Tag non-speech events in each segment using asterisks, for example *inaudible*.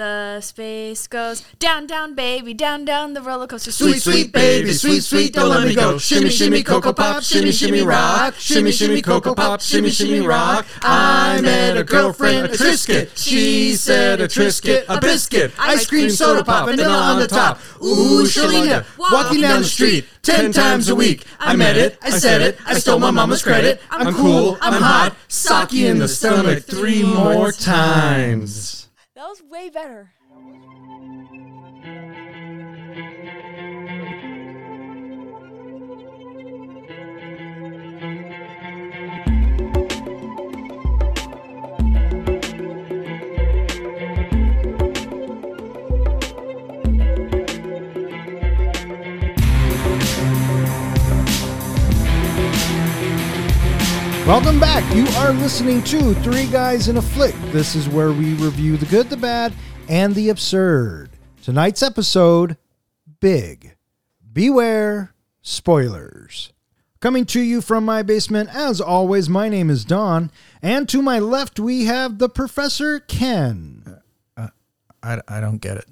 The space goes down, down, baby, down, down the roller coaster. Sweet, sweet baby, sweet, sweet, don't let me go. Shimmy, shimmy, cocoa pop, shimmy, shimmy, rock. Shimmy, shimmy, cocoa pop, shimmy, shimmy, rock. I met a girlfriend, a Trisket. She said a Trisket, a biscuit. Ice cream, soda pop, vanilla on the top. Ooh, Shalina, walking down the street ten times a week. I met it, I said it, I stole my mama's credit. I'm cool, I'm hot, sake in the stomach three more times. That was way better. Welcome back. You are listening to Three Guys in a Flick. This is where we review the good, the bad, and the absurd. Tonight's episode Big. Beware spoilers. Coming to you from my basement, as always, my name is Don, and to my left we have the Professor Ken. Uh, I, I don't get it.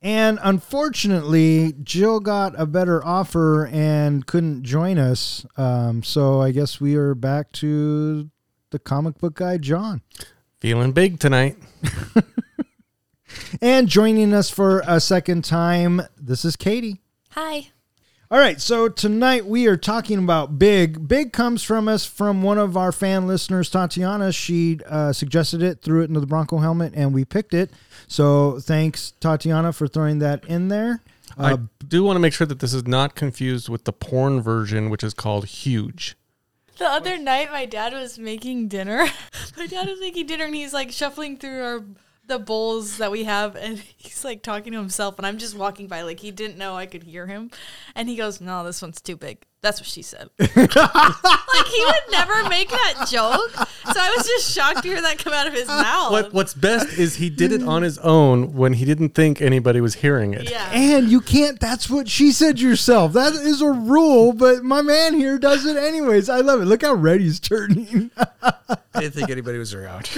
And unfortunately, Jill got a better offer and couldn't join us. Um, so I guess we are back to the comic book guy, John. Feeling big tonight. *laughs* And joining us for a second time, this is Katie. Hi. All right, so tonight we are talking about Big. Big comes from us from one of our fan listeners, Tatiana. She uh, suggested it, threw it into the Bronco helmet, and we picked it. So thanks, Tatiana, for throwing that in there. Uh, I do want to make sure that this is not confused with the porn version, which is called Huge. The other night, my dad was making dinner. *laughs* my dad was making dinner, and he's like shuffling through our the bowls that we have, and *laughs* he's like talking to himself. And I'm just walking by, like he didn't know I could hear him, and he goes, "No, this one's too big." That's what she said. *laughs* like he would never make that joke, so I was just shocked to hear that come out of his mouth. What What's best is he did it on his own when he didn't think anybody was hearing it. Yeah. and you can't, that's what she said yourself. That is a rule, but my man here does it anyways. I love it. Look how red he's turning. *laughs* I didn't think anybody was around.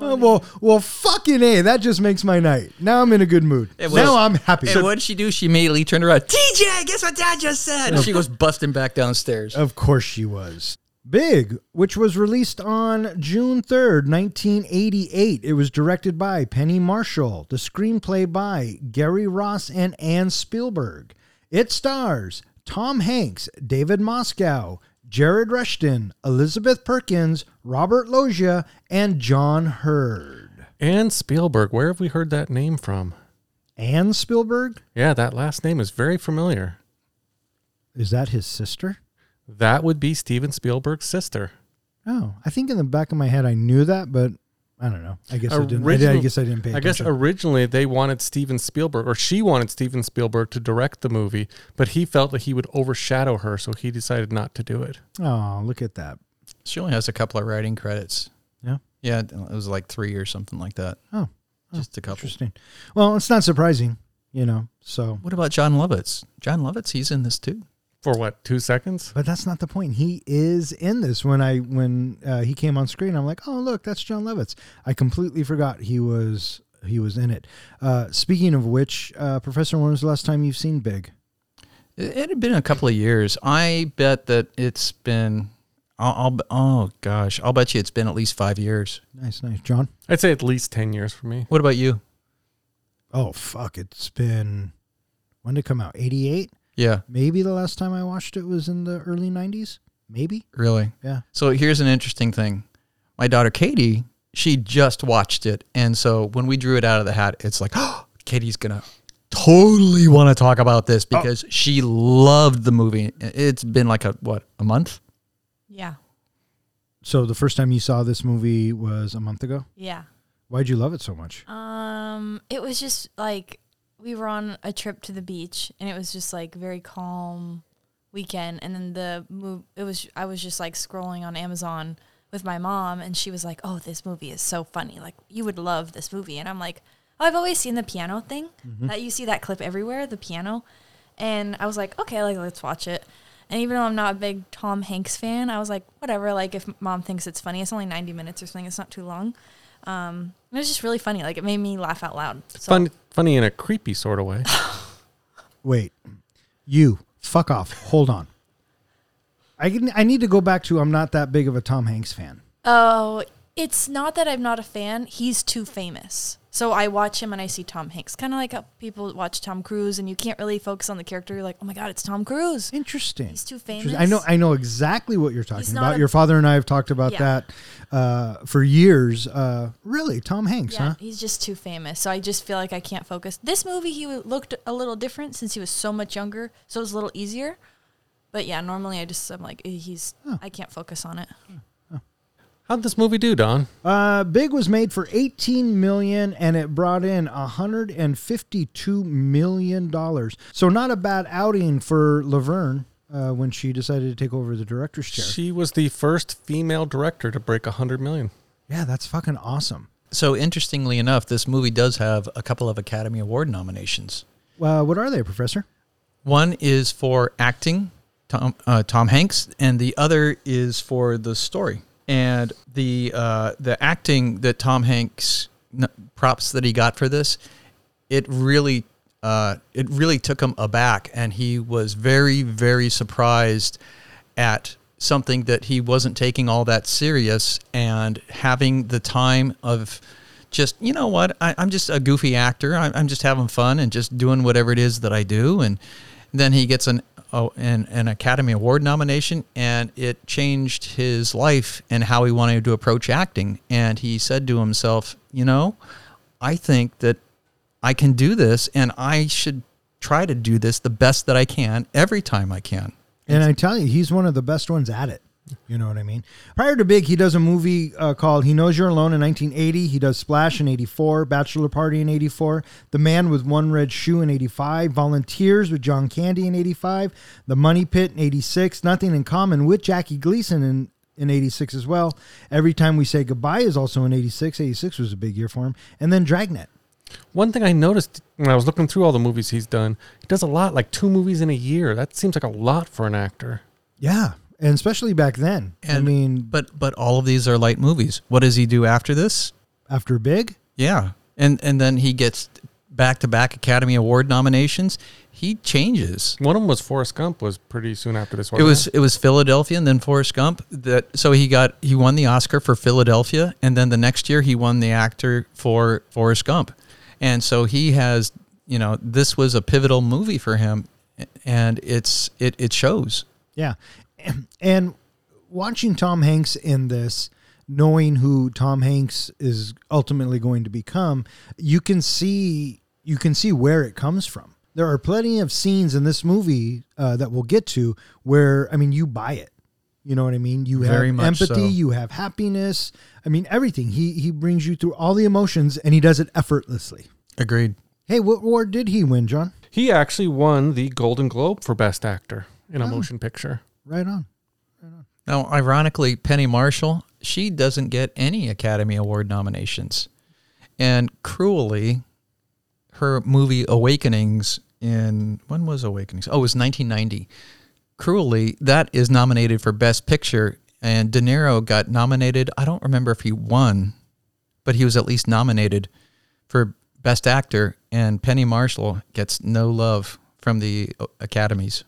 Oh, *laughs* well, well, fucking a. That just makes my night. Now I'm in a good mood. Was- now I'm happy. And what did she do? She immediately turned around. TJ, guess what Dad just said? And she goes busting back downstairs. Of course she was. Big, which was released on June 3rd, 1988. It was directed by Penny Marshall. The screenplay by Gary Ross and Anne Spielberg. It stars Tom Hanks, David Moscow, Jared Rushton, Elizabeth Perkins, Robert Loggia, and John Heard. And Spielberg, where have we heard that name from? Anne Spielberg? Yeah, that last name is very familiar. Is that his sister? That would be Steven Spielberg's sister. Oh, I think in the back of my head I knew that, but I don't know. I guess I didn't. I, did- I Original- guess I didn't pay I guess originally they wanted Steven Spielberg, or she wanted Steven Spielberg to direct the movie, but he felt that he would overshadow her, so he decided not to do it. oh, look at that. She only has a couple of writing credits. Yeah. Yeah, it was like three or something like that. Oh, oh, Just a couple. Interesting. Well, it's not surprising, you know. So, What about Jon Lovitz? Jon Lovitz, he's in this too. For what, two seconds? but that's not the point. He is in this. When I when uh, he came on screen, I'm like, oh look, that's Jon Lovitz. I completely forgot he was he was in it. Uh, speaking of which, uh, Professor, when was the last time you've seen Big? It, it had been a couple of years. I bet that it's been. I'll, I'll. Oh gosh, I'll bet you it's been at least five years. Nice, nice, John. I'd say at least 10 years for me. What about you? Oh fuck, it's been when did it come out? 88. Yeah, Maybe the last time I watched it was in the early 90s. Maybe. really. Yeah. So here's an interesting thing. My daughter Katie, she just watched it, and so when we drew it out of the hat, it's like, oh, *gasps* Katie's gonna totally want to talk about this because she loved the movie. It's been like a what a month. Yeah. So the first time you saw this movie was a month ago. Yeah. Why'd you love it so much? Um, it was just like we were on a trip to the beach, and it was just like very calm weekend. And then the move, it was I was just like scrolling on Amazon with my mom, and she was like, "Oh, this movie is so funny. Like you would love this movie." And I'm like, oh, "I've always seen the piano thing that you see that clip everywhere, the piano." And I was like, "Okay, like let's watch it." And even though I'm not a big Tom Hanks fan, I was like, whatever. Like if mom thinks it's funny, it's only 90 minutes or something. It's not too long. Um, it was just really funny. Like it made me laugh out loud. So, Fun, funny in a creepy sort of way. *laughs* Wait, you fuck off. Hold on. I can, I need to go back to I'm not that big of a Tom Hanks fan. Oh, it's not that I'm not a fan. He's too famous. So I watch him and I see Tom Hanks. Kind of like how people watch Tom Cruise and you can't really focus on the character. You're like, oh my God, it's Tom Cruise. Interesting. He's too famous. I know. I know exactly what you're talking about. a- Your father and I have talked about Yeah. that uh, for years. Uh, really, Tom Hanks, Yeah, huh? he's just too famous. So I just feel like I can't focus. This movie, he looked a little different since he was so much younger. So it was a little easier. But yeah, normally I just, I'm like, eh, he's, I can't focus on it. How'd this movie do, Don? Uh, Big was made for 18 million, and it brought in 152 million dollars. So not a bad outing for Laverne uh, when she decided to take over the director's chair. She was the first female director to break a hundred million. yeah, that's fucking awesome. So interestingly enough, this movie does have a couple of Academy Award nominations. Uh, what are they, Professor? One is for acting, Tom uh, Tom Hanks, and the other is for the story. And the uh, the acting that Tom Hanks props that he got for this, it really uh, it really took him aback, and he was very very surprised at something that he wasn't taking all that serious and having the time of just you know what? I, I'm just a goofy actor. I, I'm just having fun and just doing whatever it is that I do. And then he gets an oh, an, an Academy Award nomination and it changed his life and how he wanted to approach acting and he said to himself you know I think that I can do this and I should try to do this the best that I can every time I can And I tell you, he's one of the best ones at it. You know what I mean? Prior to Big, he does a movie uh, called He Knows You're Alone in 1980. He does Splash in 84, Bachelor Party in 84, The Man with One Red Shoe in 85, Volunteers with John Candy in 85, The Money Pit in 86, Nothing in Common with Jackie Gleason in, in 86 as well. Every Time We Say Goodbye is also in 86. 86 was a big year for him. And then Dragnet. One thing I noticed when I was looking through all the movies he's done, he does a lot, like two movies in a year. That seems like a lot for an actor. Yeah. And especially back then. I mean, but but all of these are light movies what does he do after this after Big, Yeah, and and then he gets back to back Academy Award nominations. He changes. One of them was Forrest Gump, was pretty soon after this. It was it was Philadelphia and then Forrest Gump. That so he got he won the Oscar for Philadelphia, and then the next year he won the actor for Forrest Gump, and so he has you know this was a pivotal movie for him, and it's it it shows. Yeah. *clears throat* And watching Tom Hanks in this, knowing who Tom Hanks is ultimately going to become, you can see you can see where it comes from. There are plenty of scenes in this movie uh, that we'll get to where I mean you buy it. You know what I mean? You Very have much empathy, so. you have happiness. I mean everything. He he brings you through all the emotions and he does it effortlessly. Agreed. Hey, what award did he win, John? He actually won the Golden Globe for Best Actor in Oh. a motion picture. Right on. Now, ironically, Penny Marshall, she doesn't get any Academy Award nominations. And cruelly, her movie Awakenings in when was Awakenings? Oh, it was 1990. Cruelly, that is nominated for Best Picture, and De Niro got nominated. I don't remember if he won, but he was at least nominated for Best Actor. And Penny Marshall gets no love from the academies.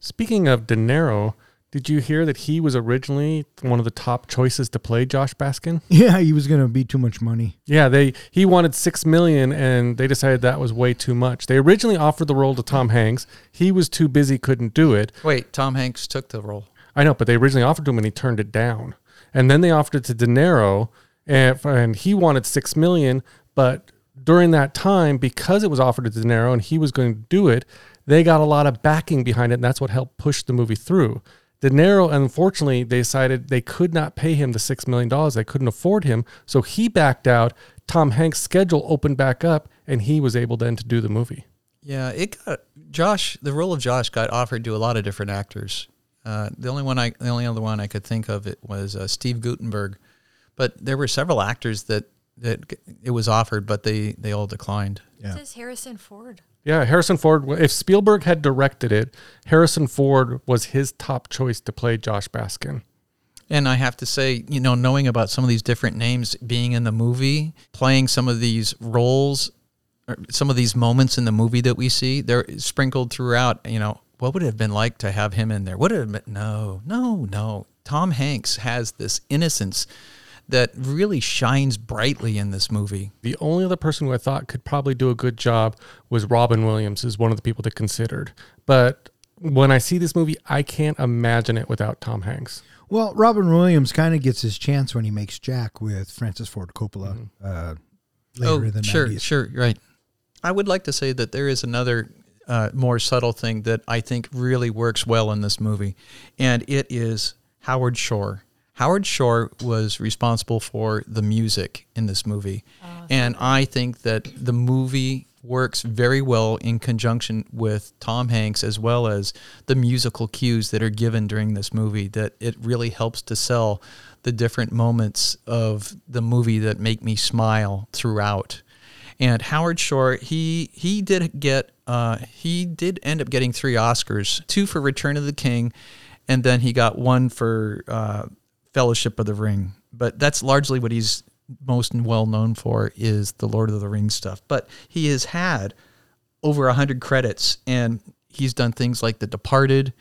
Speaking of De Niro, did you hear that he was originally one of the top choices to play Josh Baskin? *laughs* Yeah, he was gonna be too much money. Yeah, they he wanted six million, and they decided that was way too much. They originally offered the role to Tom Hanks. He was too busy, couldn't do it. Wait, Tom Hanks took the role. I know, but they originally offered to him, and he turned it down. And then they offered it to De Niro, and, and he wanted six million. But during that time, because it was offered to De Niro, and he was going to do it, they got a lot of backing behind it, and that's what helped push the movie through. De Niro, unfortunately, they decided they could not pay him the six million dollars. They couldn't afford him, so he backed out. Tom Hanks' schedule opened back up, and he was able then to do the movie. Yeah, it got Josh. The role of Josh got offered to a lot of different actors. Uh, the only one I, the only other one I could think of it was uh, Steve Guttenberg, but there were several actors that that it was offered, but they they all declined. Yeah. It says Harrison Ford. Yeah, Harrison Ford. If Spielberg had directed it, Harrison Ford was his top choice to play Josh Baskin. And I have to say, you know, knowing about some of these different names being in the movie, playing some of these roles, or some of these moments in the movie that we see, they're sprinkled throughout. You know, what would it have been like to have him in there? Would it have been? No, no, no. Tom Hanks has this innocence that really shines brightly in this movie. The only other person who I thought could probably do a good job was Robin Williams, is one of the people that considered. But when I see this movie, I can't imagine it without Tom Hanks. Well, Robin Williams kind of gets his chance when he makes Jack with Francis Ford Coppola uh, later in the Oh, sure, 90s. sure, right. I would like to say that there is another uh, more subtle thing that I think really works well in this movie, and it is Howard Shore. Howard Shore was responsible for the music in this movie, and I think that the movie works very well in conjunction with Tom Hanks as well as the musical cues that are given during this movie that it really helps to sell the different moments of the movie that make me smile throughout. And Howard Shore, he he did get uh, he did end up getting three Oscars, two for Return of the King, and then he got one for uh, Fellowship of the Ring. But that's largely what he's most well known for is the Lord of the Rings stuff. But he has had over a hundred credits, and he's done things like The Departed,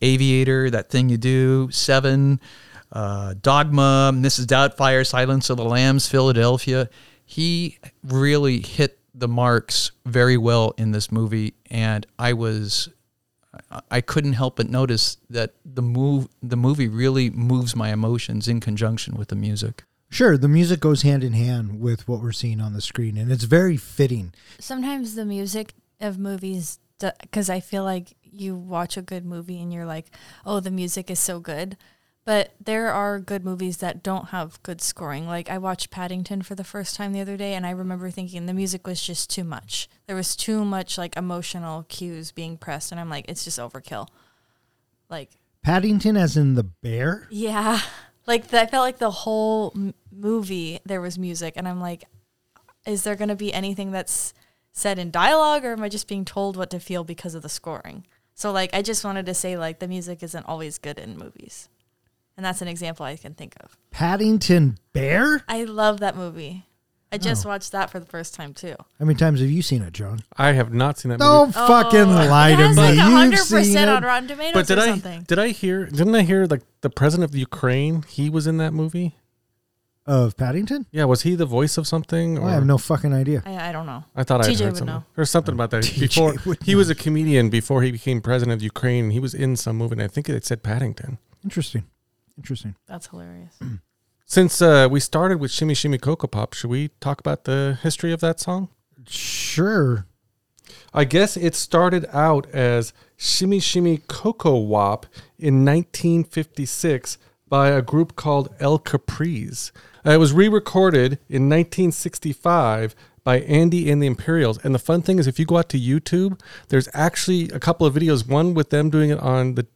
Aviator, That Thing You Do, Seven, uh, Dogma, Mrs. Doubtfire, Silence of the Lambs, Philadelphia. He really hit the marks very well in this movie, and I was I couldn't help but notice that the move the movie really moves my emotions in conjunction with the music. Sure, the music goes hand in hand with what we're seeing on the screen, and it's very fitting. Sometimes the music of movies, because I feel like you watch a good movie and you're like, oh, the music is so good. But there are good movies that don't have good scoring. Like I watched Paddington for the first time the other day, and I remember thinking the music was just too much. There was too much like emotional cues being pressed, and I'm like, it's just overkill. Like Paddington, as in the bear. yeah, *laughs* like the, I felt like the whole m- movie there was music, and I'm like, is there going to be anything that's said in dialogue, or am I just being told what to feel because of the scoring? So like, I just wanted to say like the music isn't always good in movies, and that's an example I can think of. Paddington Bear. I love that movie. I just oh. watched that for the first time too. How many times have you seen it, John? I have not seen that movie. Don't oh. fucking lie it to has me. like You've hundred seen percent on it. Rotten Tomatoes But did or I something. did I hear? Didn't I hear like the president of Ukraine? He was in that movie. of Paddington. Yeah, was he the voice of something? Oh, or I have no fucking idea. I, I don't know. I thought I TJ heard would something. know. There's something about that *laughs* TJ before. would He was a comedian before he became president of Ukraine. He was in some movie. and I think it said Paddington. Interesting. Interesting. That's hilarious. *clears throat* Since uh, we started with Shimmy Shimmy Cocoa Pop, should we talk about the history of that song? Sure. I guess it started out as Shimmy Shimmy Cocoa Wop in 1956 by a group called El Capri's. Uh, it was re recorded in 1965 by Andy and the Imperials. And the fun thing is, if you go out to YouTube, there's actually a couple of videos one with them doing it on the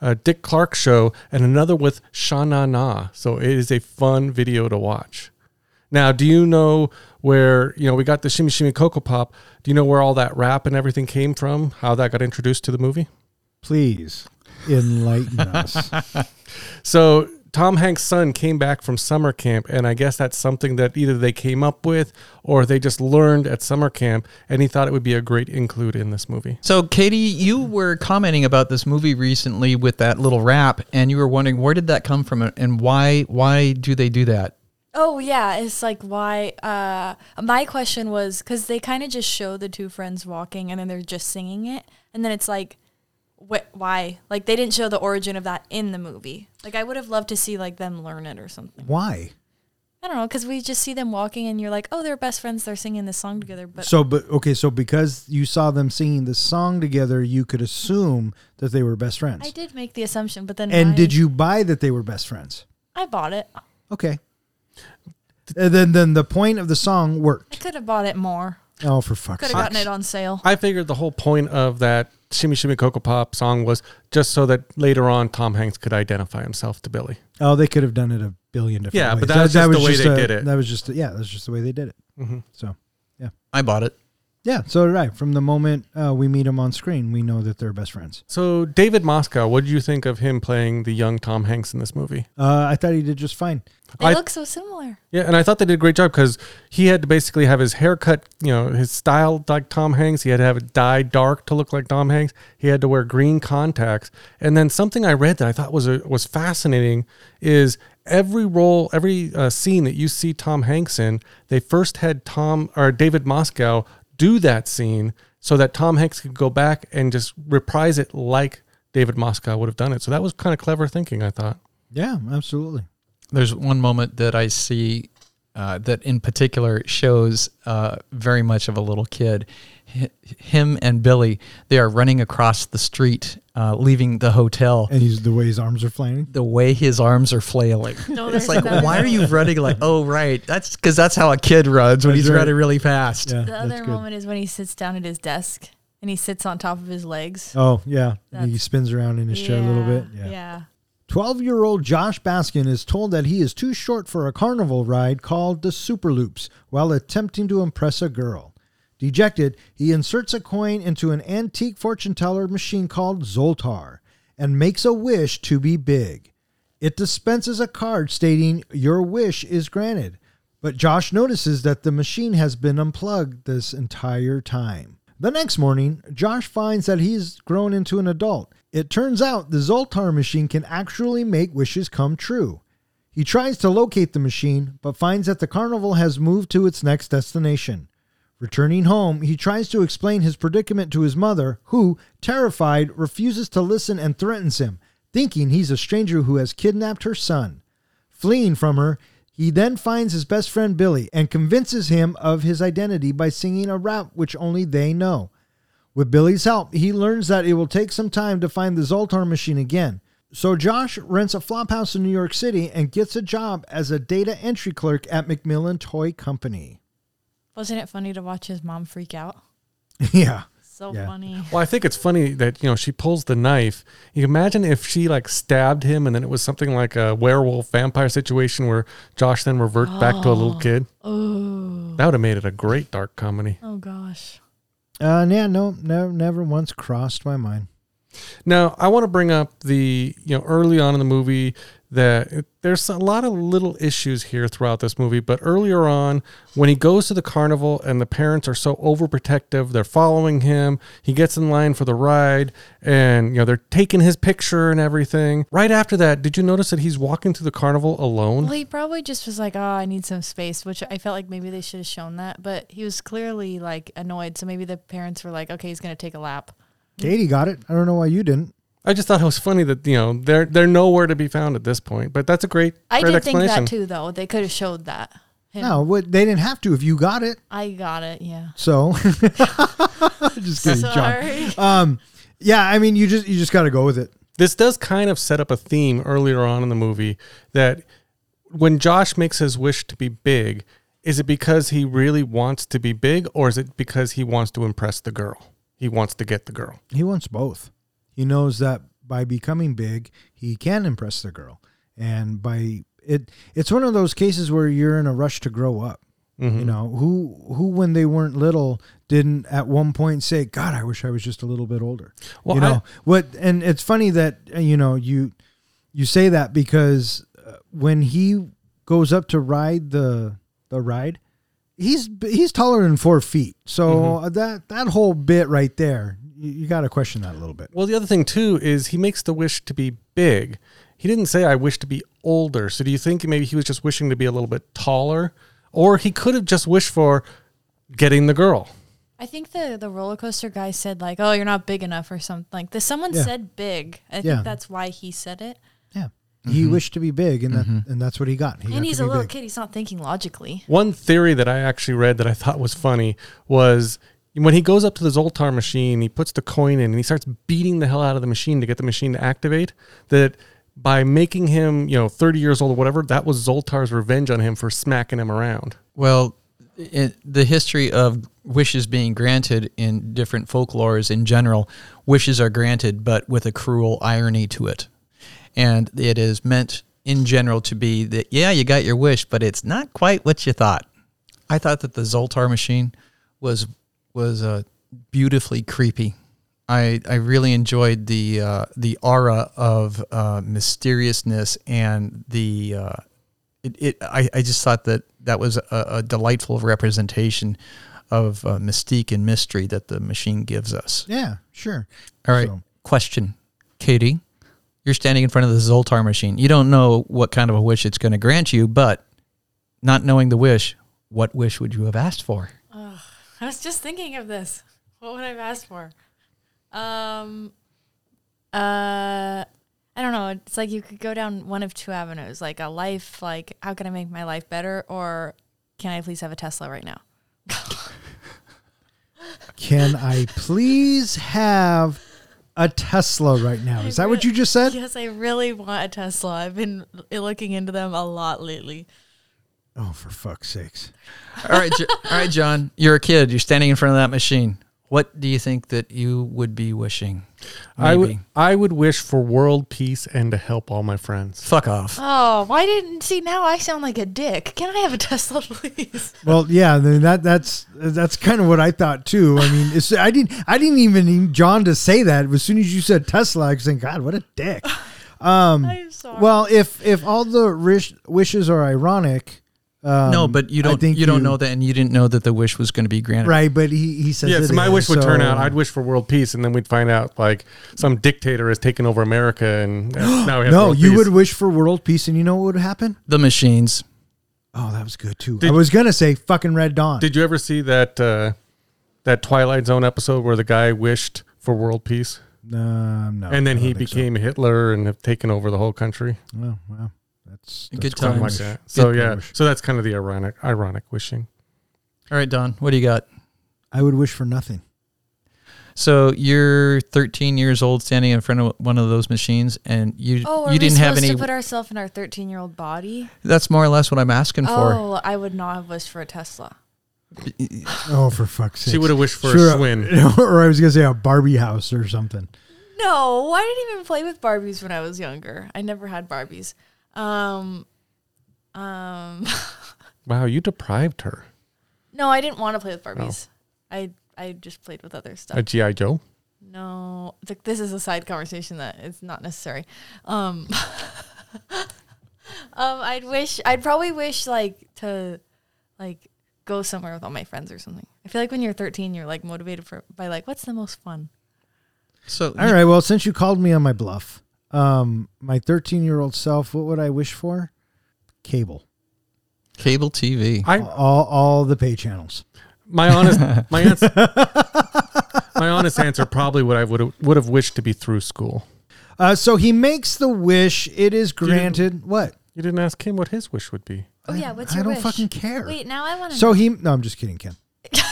uh, Dick Clark show, and another with Sha Na Na. So it is a fun video to watch. Now, do you know where, you know, we got the Shimmy Shimmy Cocoa Pop. Do you know where all that rap and everything came from? How that got introduced to the movie? Please enlighten us. *laughs* So Tom Hanks' son came back from summer camp, and I guess that's something that either they came up with or they just learned at summer camp, and he thought it would be a great include in this movie. So, Katie, you were commenting about this movie recently with that little rap, and you were wondering where did that come from and why why do they do that? Oh yeah, it's like why? Uh, my question was because they kind of just show the two friends walking and then they're just singing it, and then it's like, wh- why? Like they didn't show the origin of that in the movie. Like I would have loved to see like them learn it or something. Why? I don't know because we just see them walking and you're like, oh, they're best friends. They're singing this song together. But So, but okay, so because you saw them singing the song together, you could assume that they were best friends. I did make the assumption, but then And why- did you buy that they were best friends? I bought it. Okay. And then, then the point of the song worked. I worked. could have bought it more. Oh, for fuck's sake. Could sake! have gotten it on sale. I figured the whole point of that Shimmy Shimmy Cocoa Pop song was just so that later on Tom Hanks could identify himself to Billy. Oh, they could have done it a billion different Yeah, ways. but that's just the way they a- did it. That was just yeah, that's just the way they did it. Mm-hmm. So yeah. I bought it. Yeah, so did I. From the moment uh, we meet him on screen, we know that they're best friends. So David Moscow, what did you think of him playing the young Tom Hanks in this movie? Uh, I thought he did just fine. They I- look so similar. Yeah, and I thought they did a great job because he had to basically have his haircut, you know, his style like Tom Hanks. He had to have it dyed dark to look like Tom Hanks. He had to wear green contacts. And then something I read that I thought was a, was fascinating is every role, every uh, scene that you see Tom Hanks in, they first had Tom or David Moscow do that scene so that Tom Hanks could go back and just reprise it like David Moscow would have done it. So that was kind of clever thinking, I thought. Yeah, absolutely. There's one moment that I see uh, that in particular shows uh, very much of a little kid. H- him and Billy, they are running across the street, uh, leaving the hotel. And he's the way his arms are flailing. The way his arms are flailing. *laughs* No, It's like, another why are you running like, oh, right. That's because that's how a kid runs when That's he's right. running really fast. Yeah, The other good. moment is when he sits down at his desk and he sits on top of his legs. Oh yeah, he spins around in his chair a little bit. Yeah, Yeah. yeah. 12 year old Josh Baskin is told that he is too short for a carnival ride called the Super Loops while attempting to impress a girl. Dejected, he inserts a coin into an antique fortune teller machine called Zoltar and makes a wish to be big. It dispenses a card stating, Your wish is granted. But Josh notices that the machine has been unplugged this entire time. The next morning, Josh finds that he's grown into an adult. It turns out the Zoltar machine can actually make wishes come true. He tries to locate the machine, but finds that the carnival has moved to its next destination. Returning home, he tries to explain his predicament to his mother, who, terrified, refuses to listen and threatens him, thinking he's a stranger who has kidnapped her son. Fleeing from her, he then finds his best friend Billy and convinces him of his identity by singing a rap which only they know. With Billy's help, he learns that it will take some time to find the Zoltar machine again. So Josh rents a flophouse in New York City and gets a job as a data entry clerk at Macmillan Toy Company. Wasn't it funny to watch his mom freak out? *laughs* yeah. So Yeah. funny. Well, I think it's funny that you know she pulls the knife. You imagine if she like stabbed him, and then it was something like a werewolf vampire situation where Josh then revert back to a little kid. *gasps* Oh, That would have made it a great dark comedy. oh gosh. Uh, yeah, no, never, never once crossed my mind. Now, I want to bring up the you know early on in the movie that there's a lot of little issues here throughout this movie. But earlier on, when he goes to the carnival and the parents are so overprotective, they're following him. He gets in line for the ride, and you know they're taking his picture and everything. Right after that, did you notice that he's walking through the carnival alone? Well, he probably just was like, "Oh, I need some space," which I felt like maybe they should have shown that. But he was clearly like annoyed, so maybe the parents were like, "Okay, he's gonna take a lap." Katie got it. I don't know why you didn't. I just thought it was funny that you know they're they're nowhere to be found at this point. But that's a great I great did think that too, though. They could have showed that. Him. No, what, they didn't have to if you got it. I got it. Yeah. So, *laughs* *laughs* just kidding, John. Sorry. Um, yeah, I mean, you just you just got to go with it. this does kind of set up a theme earlier on in the movie that when Josh makes his wish to be big, is it because he really wants to be big or is it because he wants to impress the girl? He wants to get the girl. He wants both. He knows that by becoming big, he can impress the girl, and by it, it's one of those cases where you're in a rush to grow up. Mm-hmm. You know, who who when they weren't little didn't at one point say, "God, I wish I was just a little bit older." Well, you know I- what? And it's funny that uh, you know you you say that because uh, when he goes up to ride the the ride, he's he's taller than four feet. So Mm-hmm. uh, that that whole bit right there, you, you got to question that a little bit. Well, the other thing too is he makes the wish to be big. He didn't say I wish to be older. So do you think maybe he was just wishing to be a little bit taller or he could have just wished for getting the girl? I think the the roller coaster guy said like, "Oh, you're not big enough" or something like this. Someone Yeah. said big. I Yeah. think that's why he said it. Yeah, mm-hmm. he wished to be big, and that mm-hmm. and that's what he got. He and to he's a little big. kid. He's not thinking logically. One theory that I actually read that I thought was funny was when he goes up to the Zoltar machine, he puts the coin in and he starts beating the hell out of the machine to get the machine to activate. That by making him, you know, 30 years old or whatever, that was Zoltar's revenge on him for smacking him around. Well, it, the history of wishes being granted in different folklores in general, wishes are granted, but with a cruel irony to it. And it is meant in general to be that, yeah, you got your wish, but it's not quite what you thought. I thought that the Zoltar machine was was uh, beautifully creepy. I, I really enjoyed the uh, the aura of uh, mysteriousness and the uh, it, it I, I just thought that that was a, a delightful representation of uh, mystique and mystery that the machine gives us. Yeah, sure. All right, So- question, Katie. You're standing in front of the Zoltar machine. You don't know what kind of a wish it's going to grant you, but not knowing the wish, what wish would you have asked for? I was just thinking of this. What would I have asked for? Um, uh, I don't know. It's like you could go down one of two avenues, like a life, like how can I make my life better, or can I please have a Tesla right now? Can I please have a Tesla right now? Is that what you just said? Yes, I really want a Tesla. I've been looking into them a lot lately. Oh, for fuck's sakes. All right, Jo- all right, John. You're a kid. You're standing in front of that machine. What do you think that you would be wishing? I would I would wish for world peace and to help all my friends. Fuck off. Oh, why didn't see now? I sound like a dick. Can I have a Tesla, *laughs* please? Well, yeah, then that that's that's kind of what I thought too. I mean, it's, I didn't I didn't even need John to say that. As soon as you said Tesla, I was thinking, God, what a dick. *laughs* Um, I'm sorry. Well, if if all the wish, wishes are ironic, um, no, but you don't. think You don't know that, and you didn't know that the wish was going to be granted. right? But he he says Yeah, it so my is, wish would turn out I'd wish for world peace, and then we'd find out like some dictator has taken over America, and *gasps* now we have No, world you peace. would wish for world peace, and you know what would happen? The machines. Oh, that was good too. Did- I was gonna say fucking Red Dawn. Did you ever see that uh, that Twilight Zone episode where the guy wished for world peace, Um, no, and then he don't so. became Hitler and have taken over the whole country? Oh, wow, that's, that's Good quite a Something like times. wish. that. So Good yeah, wish. so that's kind of the ironic ironic wishing. All right, Don. What do you got? I would wish for nothing. So you're 13 years old, standing in front of one of those machines, and you oh, you didn't have supposed any. to put ourselves in our 13 year old body? that's more or less what I'm asking for. Oh, I would not have wished for a Tesla. Oh, for fuck's sake! She would have wished for Sure, a Schwinn. *laughs* or I was gonna say a Barbie house or something. No, I didn't even play with Barbies when I was younger. I never had Barbies. Um, um, *laughs* Wow, you deprived her. no, I didn't want to play with Barbies. I I just played with other stuff. A GI Joe. No, th- this is a side conversation that is not necessary. Um, *laughs* um, I'd wish, I'd probably wish like to, like, go somewhere with all my friends or something. I feel like when you're 13, you're like motivated for by like, what's the most fun? So All right. Well, since you called me on my bluff, um, my 13 year old self, what would I wish for? Cable. cable TV. I All all the pay channels. my honest *laughs* my answer my honest answer probably what I would would have wished to be through school. Uh, so he makes the wish. It is granted. What? You didn't ask him what his wish would be. Oh yeah, what's your I your don't wish? fucking care. Wait, now I want to. So he. No, I'm just kidding, Ken. *laughs*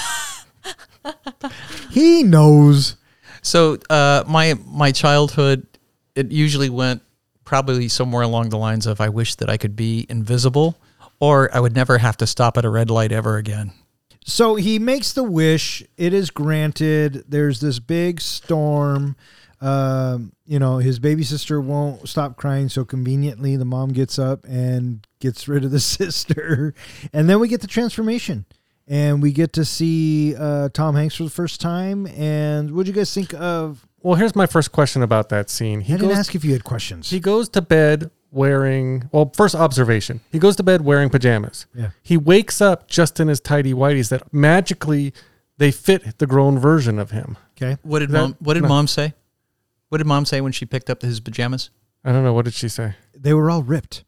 he knows. So uh, my my childhood, it usually went probably somewhere along the lines of I wish that I could be invisible, or I would never have to stop at a red light ever again. So he makes the wish. It is granted. There's this big storm. Um, you know, his baby sister won't stop crying. So conveniently, the mom gets up and gets rid of the *laughs* sister. And then we get the transformation. And we get to see uh, Tom Hanks for the first time. And what do you guys think of? Well, here's my first question about that scene. He I didn't goes ask if you had questions. he goes to bed wearing well, first observation. He goes to bed wearing pajamas. Yeah. He wakes up just in his tidy whities that magically they fit the grown version of him. Okay. What did That- mom? What did no. mom say? What did mom say when she picked up his pajamas? I don't know what did she say. They were all ripped.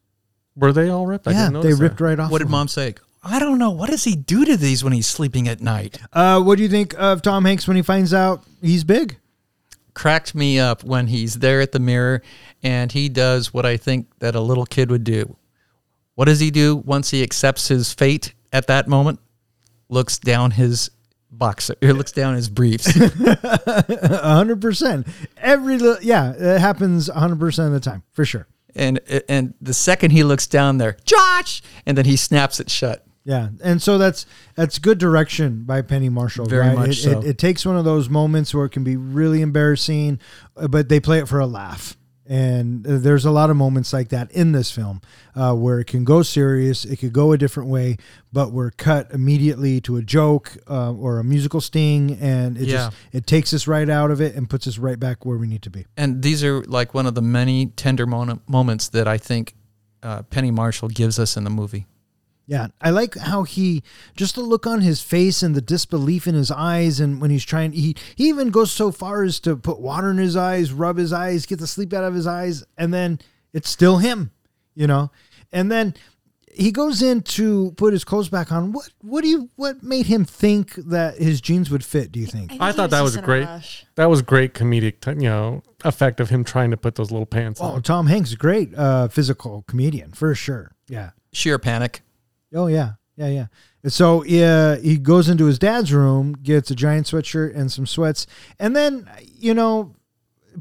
Were they all ripped? I yeah, didn't they ripped that. right off. What of did him. mom say? I don't know. What does he do to these when he's sleeping at night? Uh, what do you think of Tom Hanks when he finds out he's big? Cracked me up when he's there at the mirror and he does what I think that a little kid would do. What does he do once he accepts his fate at that moment? Looks down his boxer, or looks down his briefs. *laughs* A hundred percent. Every li- yeah, it happens a hundred percent of the time for sure. and and the second he looks down there, Josh, and then he snaps it shut. Yeah, and so that's that's good direction by Penny Marshall. Very right? much it, so. It, it takes one of those moments where it can be really embarrassing, uh, but they play it for a laugh. And uh, there's a lot of moments like that in this film uh, where it can go serious, it could go a different way, but we're cut immediately to a joke uh, or a musical sting, and it Yeah. just it takes us right out of it and puts us right back where we need to be. And these are like one of the many tender mon- moments that I think uh, Penny Marshall gives us in the movie. Yeah, I like how he just the look on his face and the disbelief in his eyes, and when he's trying, he he even goes so far as to put water in his eyes, rub his eyes, get the sleep out of his eyes, and then it's still him, you know. And then he goes in to put his clothes back on. What what do you what made him think that his jeans would fit? Do you think? think I he thought that was just a in great. That was great comedic, t- you know, effect of him trying to put those little pants on. Oh, on. Tom Hanks, great uh, physical comedian for sure. Yeah. Sheer panic. Oh yeah, yeah, yeah. And so yeah, he goes into his dad's room, gets a giant sweatshirt and some sweats, and then you know,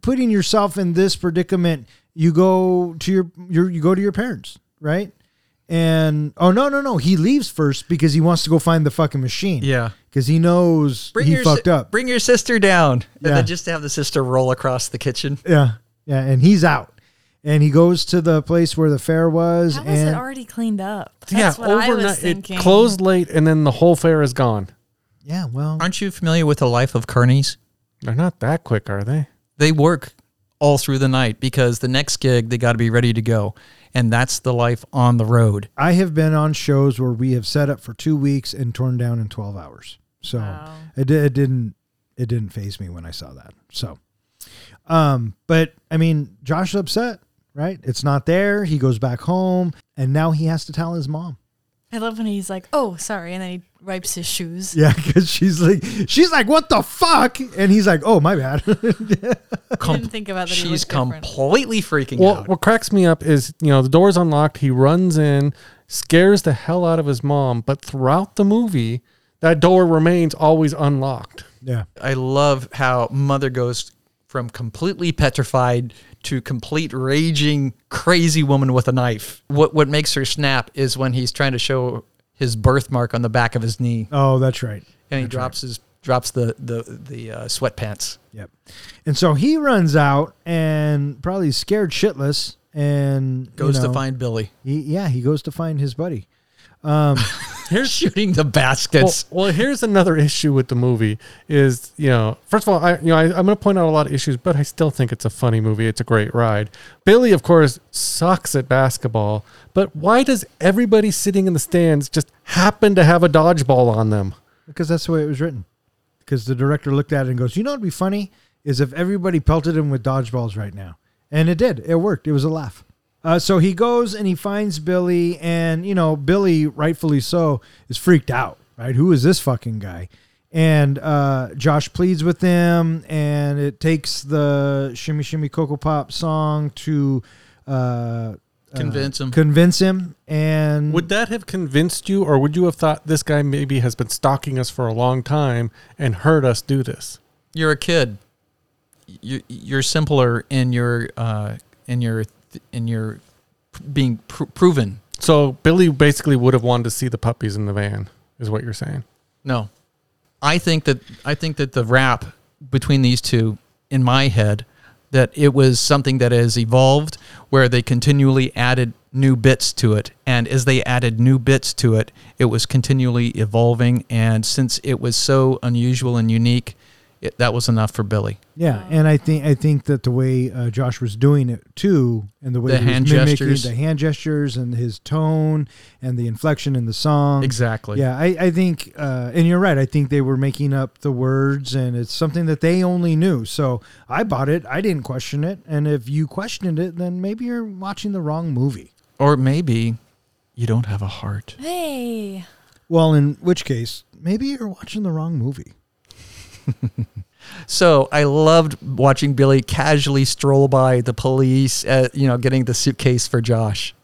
putting yourself in this predicament, you go to your your you go to your parents, right? And oh no no no, he leaves first because he wants to go find the fucking machine. Yeah. because he knows he your fucked up. Bring your sister down, Yeah. and then just to have the sister roll across the kitchen. yeah, yeah, and he's out, and he goes to the place where the fair was, How was and it already cleaned up? yeah, That's what I was overnight. It closed late, and then the whole fair is gone. yeah, well, Aren't you familiar with the life of carnies? They're not that quick, are they? They work all through the night because the next gig they got to be ready to go, and that's the life on the road. I have been on shows where we have set up for two weeks and torn down in twelve hours. So Wow. it, it didn't it didn't phase me when I saw that. So, um, but I mean, Josh is upset, right? It's not there. He goes back home, and now he has to tell his mom. I love when he's like, "Oh, sorry," and then he wipes his shoes. Yeah, because she's like, she's like, what the fuck? And he's like, oh my bad. *laughs* I didn't think about that. She's looked different. completely freaking Well, out. what cracks me up is you know the door's unlocked. He runs in, scares the hell out of his mom, but throughout the movie, that door remains always unlocked. yeah, I love how Mother goes from completely petrified to complete raging crazy woman with a knife. What what makes her snap is when he's trying to show his birthmark on the back of his knee, oh, that's right. and he That's drops his drops the the the uh, sweatpants. Yep. And so he runs out and probably scared shitless and you Goes know, to find Billy, He, yeah, he goes to find his buddy. *laughs* *laughs* Here's shooting the baskets. Well, well, here's another issue with the movie is, you know, first of all, I, you know, I, I'm going to point out a lot of issues, but I still think it's a funny movie. It's a great ride. Billy, of course, sucks at basketball, but why does everybody sitting in the stands just happen to have a dodgeball on them? Because that's the way it was written. Because the director looked at it and goes, you know what'd be funny is if everybody pelted him with dodgeballs right now. And it did. It worked. It was a laugh. Uh, so he goes and he finds Billy, and you know Billy, rightfully so, is freaked out. Right? Who is this fucking guy? And uh, Josh pleads with him, and it takes the "Shimmy Shimmy Cocoa Pop" song to uh, Convince him. convince him. And Would that have convinced you, or would you have thought this guy maybe has been stalking us for a long time and heard us do this? You're a kid. You you're simpler in your uh, in your in your being pr- proven. So Billy basically would have wanted to see the puppies in the van, is what you're saying. No, I think that I think that the rap between these two, in my head, that it was something that has evolved where they continually added new bits to it, and as they added new bits to it, it was continually evolving. And since it was so unusual and unique, it, that was enough for Billy. Yeah, and I think I think that the way uh, Josh was doing it too, and the way The he was hand mimicking gestures. the hand gestures and his tone and the inflection in the song. Exactly. Yeah, I, I think, uh, and you're right. I think they were making up the words, and it's something that they only knew. So I bought it. I didn't question it. And if you questioned it, then maybe you're watching the wrong movie. Or maybe you don't have a heart. Hey, Well, in which case, maybe you're watching the wrong movie. *laughs* So I loved watching Billy casually stroll by the police, uh, you know, getting the suitcase for Josh.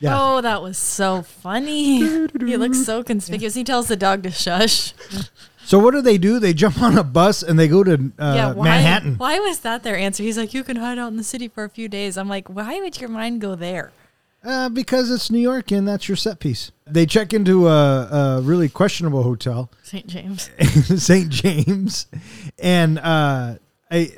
Yeah. oh, that was so funny. *laughs* he looks so conspicuous. He tells the dog to shush. So what do they do? They jump on a bus and they go to uh, yeah, why, Manhattan. Why was that their answer? He's like, you can hide out in the city for a few days. I'm like, why would your mind go there? Uh, because it's New York and that's your set piece. They check into a, a really questionable hotel, St. James. *laughs* St. James, and uh, I,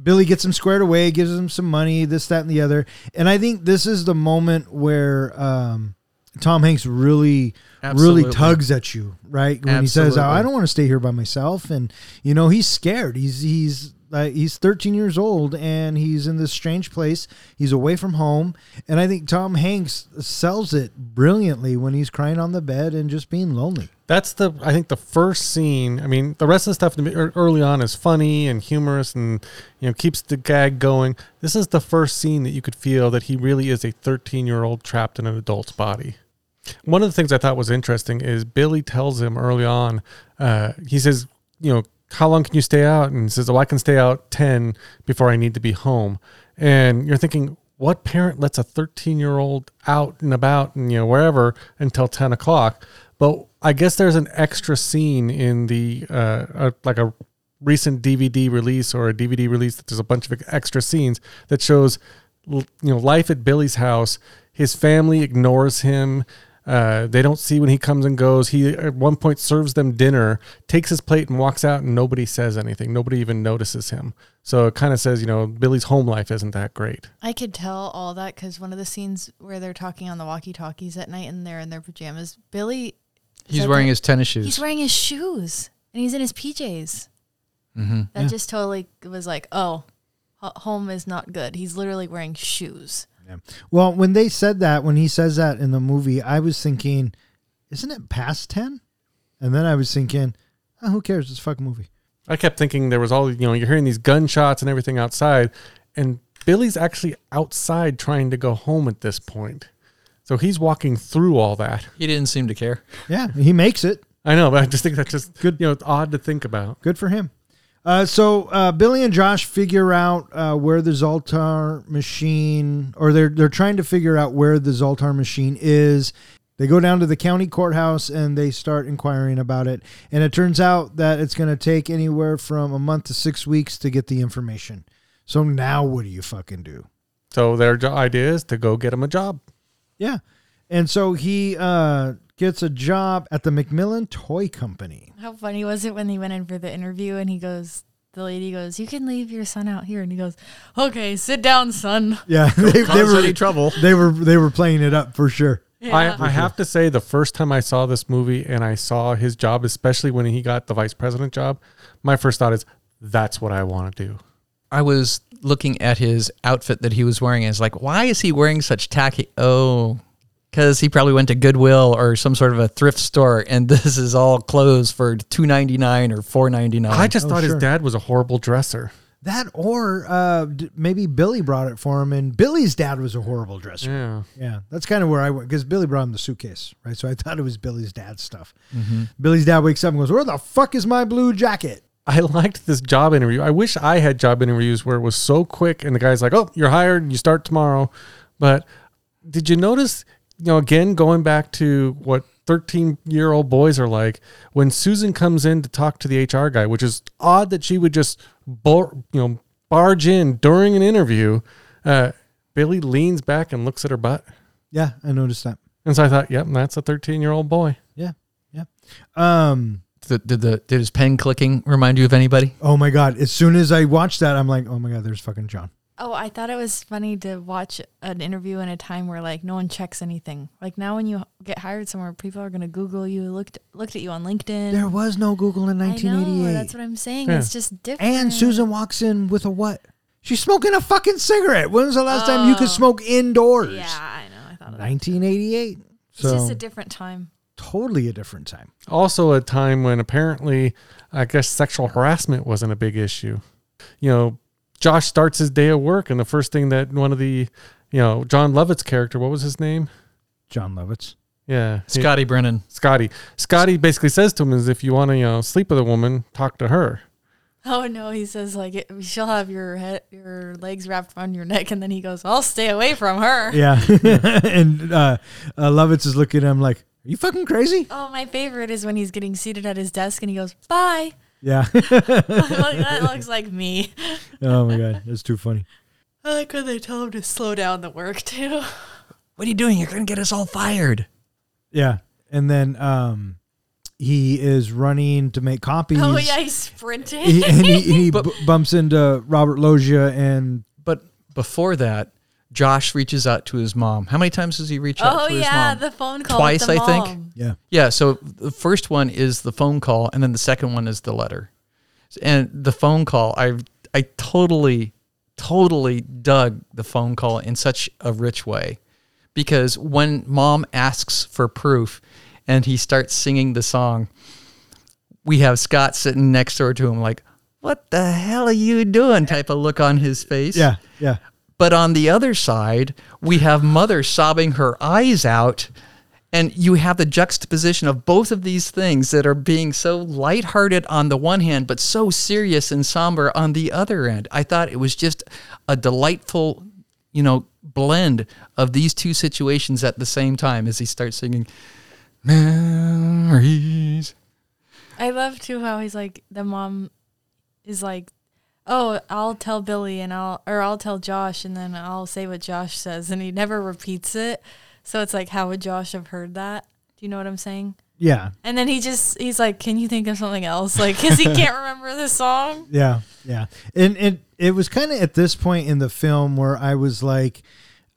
Billy gets him squared away, gives him some money, this, that, and the other. And I think this is the moment where um, Tom Hanks really, Absolutely. really tugs at you, right? When he says, oh, Absolutely. "I don't want to stay here by myself," and you know he's scared. He's he's uh, he's 13 years old and he's in this strange place. He's away from home, and I think Tom Hanks sells it brilliantly when he's crying on the bed and just being lonely. That's the I think the first scene. I mean, the rest of the stuff early on is funny and humorous and you know keeps the gag going. This is the first scene that you could feel that he really is a 13 year old trapped in an adult's body. One of the things I thought was interesting is Billy tells him early on. Uh, he says, you know, how long can you stay out? And he says, oh, I can stay out 10 before I need to be home. And you're thinking, what parent lets a 13 year old out and about and you know wherever until 10 o'clock? But I guess there's an extra scene in the uh, uh, like a recent DVD release or a DVD release that there's a bunch of extra scenes that shows you know life at Billy's house. His family ignores him. Uh, they don't see when he comes and goes. He at one point serves them dinner, takes his plate and walks out, and nobody says anything. Nobody even notices him. So it kind of says, you know, Billy's home life isn't that great. I could tell all that because one of the scenes where they're talking on the walkie-talkies at night and they're in their pajamas, Billy, He's wearing that- his tennis shoes. he's wearing his shoes and he's in his PJs. Mm-hmm. That just totally was like, oh, home is not good. He's literally wearing shoes. Well, when they said that, when he says that in the movie, I was thinking, isn't it past 10? And then I was thinking, oh, who cares? It's a fucking movie. I kept thinking there was all, you know, you're hearing these gunshots and everything outside, and Billy's actually outside trying to go home at this point. So he's walking through all that. He didn't seem to care. Yeah, he makes it. I know, but I just think that's just Good. good. You know, it's odd to think about. Good for him. Uh, so uh, Billy and Josh figure out uh, where the Zoltar machine, or they're they're trying to figure out where the Zoltar machine is. They go down to the county courthouse and they start inquiring about it. And it turns out that it's going to take anywhere from a month to six weeks to get the information. So now what do you fucking do? So their jo- idea is to go get him a job. Yeah. And so he uh, gets a job at the Macmillan Toy Company. How funny was it when he went in for the interview and he goes, the lady goes, "You can leave your son out here," and he goes, "Okay, sit down, son." Yeah, *laughs* they, they were any trouble. they were they were playing it up for sure. Yeah. I, I have to say, the first time I saw this movie and I saw his job, especially when he got the vice president job, my first thought is, that's what I want to do. I was looking at his outfit that he was wearing and I was like, why is he wearing such tacky? Oh, because he probably went to Goodwill or some sort of a thrift store and *laughs* this is all clothes for two ninety nine or four ninety nine. I just Oh, thought sure. his dad was a horrible dresser. That or uh, d- maybe Billy brought it for him, and Billy's dad was a horrible dresser. Yeah. Yeah, that's kind of where I went because Billy brought him the suitcase, right? So I *laughs* thought it was Billy's dad's stuff. Mm-hmm. Billy's dad wakes up and goes, "Where the fuck is my blue jacket?" I *laughs* liked this job interview. I wish I had job interviews where it was so quick and the guy's like, "Oh, you're hired. You start tomorrow." But did you notice, you know, again going back to what 13-year-old boys are like when Susan comes in to talk to the HR guy, which is odd that she would just bar, you know, barge in during an interview. Uh, Billy leans back and looks at her butt. Yeah, I noticed that. And so I thought, "Yep, that's a 13-year-old boy." Yeah, yeah. Um. Did, did the did his pen clicking remind you of anybody? Oh my god! As soon as I watched that, I'm like, "Oh my god, there's fucking John." Oh, I thought it was funny to watch an interview in a time where like no one checks anything. Like now, when you get hired somewhere, people are gonna Google you, looked looked at you on LinkedIn. There was no Google in I know, 1988. that's what I'm saying. Yeah. It's just different. and Susan walks in with a what? She's smoking a fucking cigarette. When was the last time you could Oh. smoke indoors? Yeah, I know. I thought of that. 1988. It's So just a different time. totally a different time. also a time when apparently i guess sexual harassment wasn't a big issue you know josh starts his day at work and the first thing that one of the you know Jon Lovitz's character what was his name Jon Lovitz. yeah he- Scotty Brennan. scotty scotty basically says to him is if you want to you know sleep with a woman talk to her Oh no, he says like it, she'll have your head, your legs wrapped around your neck, and then he goes, "I'll stay away from her." *laughs* Yeah. *laughs* and uh, uh, Lovitz is looking at him like, Are you fucking crazy? Oh, my favorite is when he's getting seated at his desk and he goes, "Bye." Yeah. *laughs* that *laughs* looks like me. oh my God. That's too funny. I like when they tell him to slow down the work too. What are you doing? You're going to get us all fired. Yeah. And then um, he is running to make copies. Oh yeah, he's sprinting. He, and he, he *laughs* But- b- bumps into Robert Loggia and But before that, Josh reaches out to his mom. How many times does he reach out oh to his yeah, mom? Oh yeah, the phone call. Twice, with the I think. yeah. Yeah, so the first one is the phone call, and then the second one is the letter. And the phone call, I I totally, totally dug the phone call in such a rich way, because when mom asks for proof, and he starts singing the song, we have Scott sitting next door to him, like, "What the hell are you doing?" type of look on his face. Yeah. Yeah. But on the other side, we have mother sobbing her eyes out. And you have the juxtaposition of both of these things that are being so lighthearted on the one hand, but so serious and somber on the other end. I thought it was just a delightful, you know, blend of these two situations at the same time as he starts singing Memories. I love too how he's like the mom is like, oh, I'll tell Billy and I'll or I'll tell Josh and then I'll say what Josh says and he never repeats it. So it's like, how would Josh have heard that? Do you know what I'm saying? Yeah. And then he just he's like, can you think of something else? Like, cause he can't *laughs* remember the song. Yeah, yeah, and and it was kind of at this point in the film where I was like,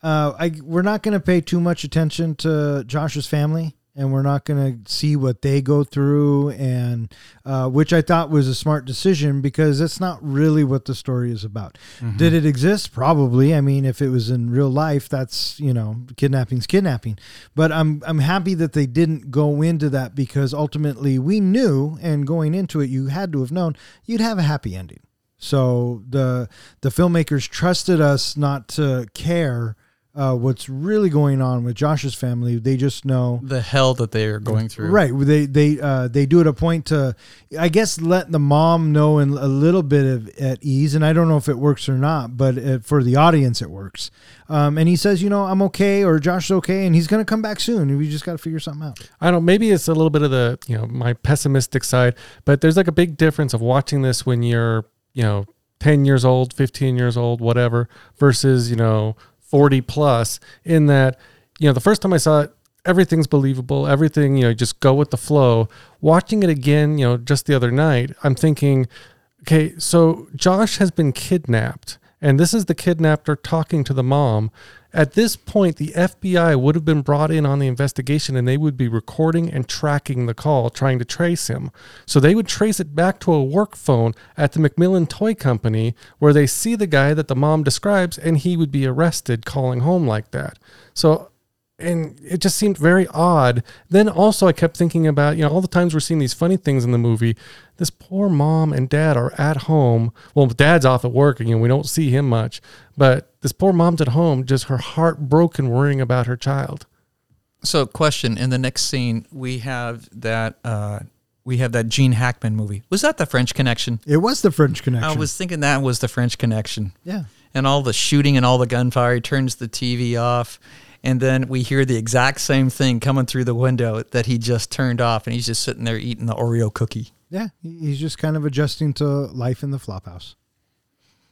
uh, I we're not going to pay too much attention to Josh's family, and we're not going to see what they go through, and uh, which I thought was a smart decision because that's not really what the story is about. Did it exist? Probably. I mean, if it was in real life, that's you know, kidnapping's kidnapping. But I'm I'm happy that they didn't go into that because ultimately we knew, and going into it, you had to have known you'd have a happy ending. So the the filmmakers trusted us not to care uh, what's really going on with Josh's family. They just know The hell that they are going through. Right. They they uh, they do it a point to, I guess, let the mom know in a little bit of at ease. And I don't know if it works or not, but uh for the audience, it works. Um, and he says, you know, I'm okay, or Josh's okay, and he's gonna come back soon. We just got to figure something out. I don't. Maybe it's a little bit of the you know my pessimistic side, but there's like a big difference of watching this when you're you know 10 years old, 15 years old, whatever, versus you know 40 plus. In that you know the first time I saw it, everything's believable, everything you know just go with the flow. Watching it again, you know, just the other night, I'm thinking, okay, so Josh has been kidnapped. And this is the kidnapper talking to the mom. At this point, the FBI would have been brought in on the investigation and they would be recording and tracking the call, trying to trace him. So they would trace it back to a work phone at the Macmillan Toy Company where they see the guy that the mom describes and he would be arrested calling home like that. So and it just seemed very odd. Then also, I kept thinking about you know all the times we're seeing these funny things in the movie. This poor mom and dad are at home. Well, dad's off at work, and you know we don't see him much. But this poor mom's at home, just her heart broken, worrying about her child. So, question: In the next scene, we have that uh, we have that Gene Hackman movie. Was that the French Connection? It was the French Connection. I was thinking that was the French Connection. yeah. And all the shooting and all the gunfire. He turns the TV off, and then we hear the exact same thing coming through the window that he just turned off, and he's just sitting there eating the Oreo cookie. Yeah, he's just kind of adjusting to life in the flophouse.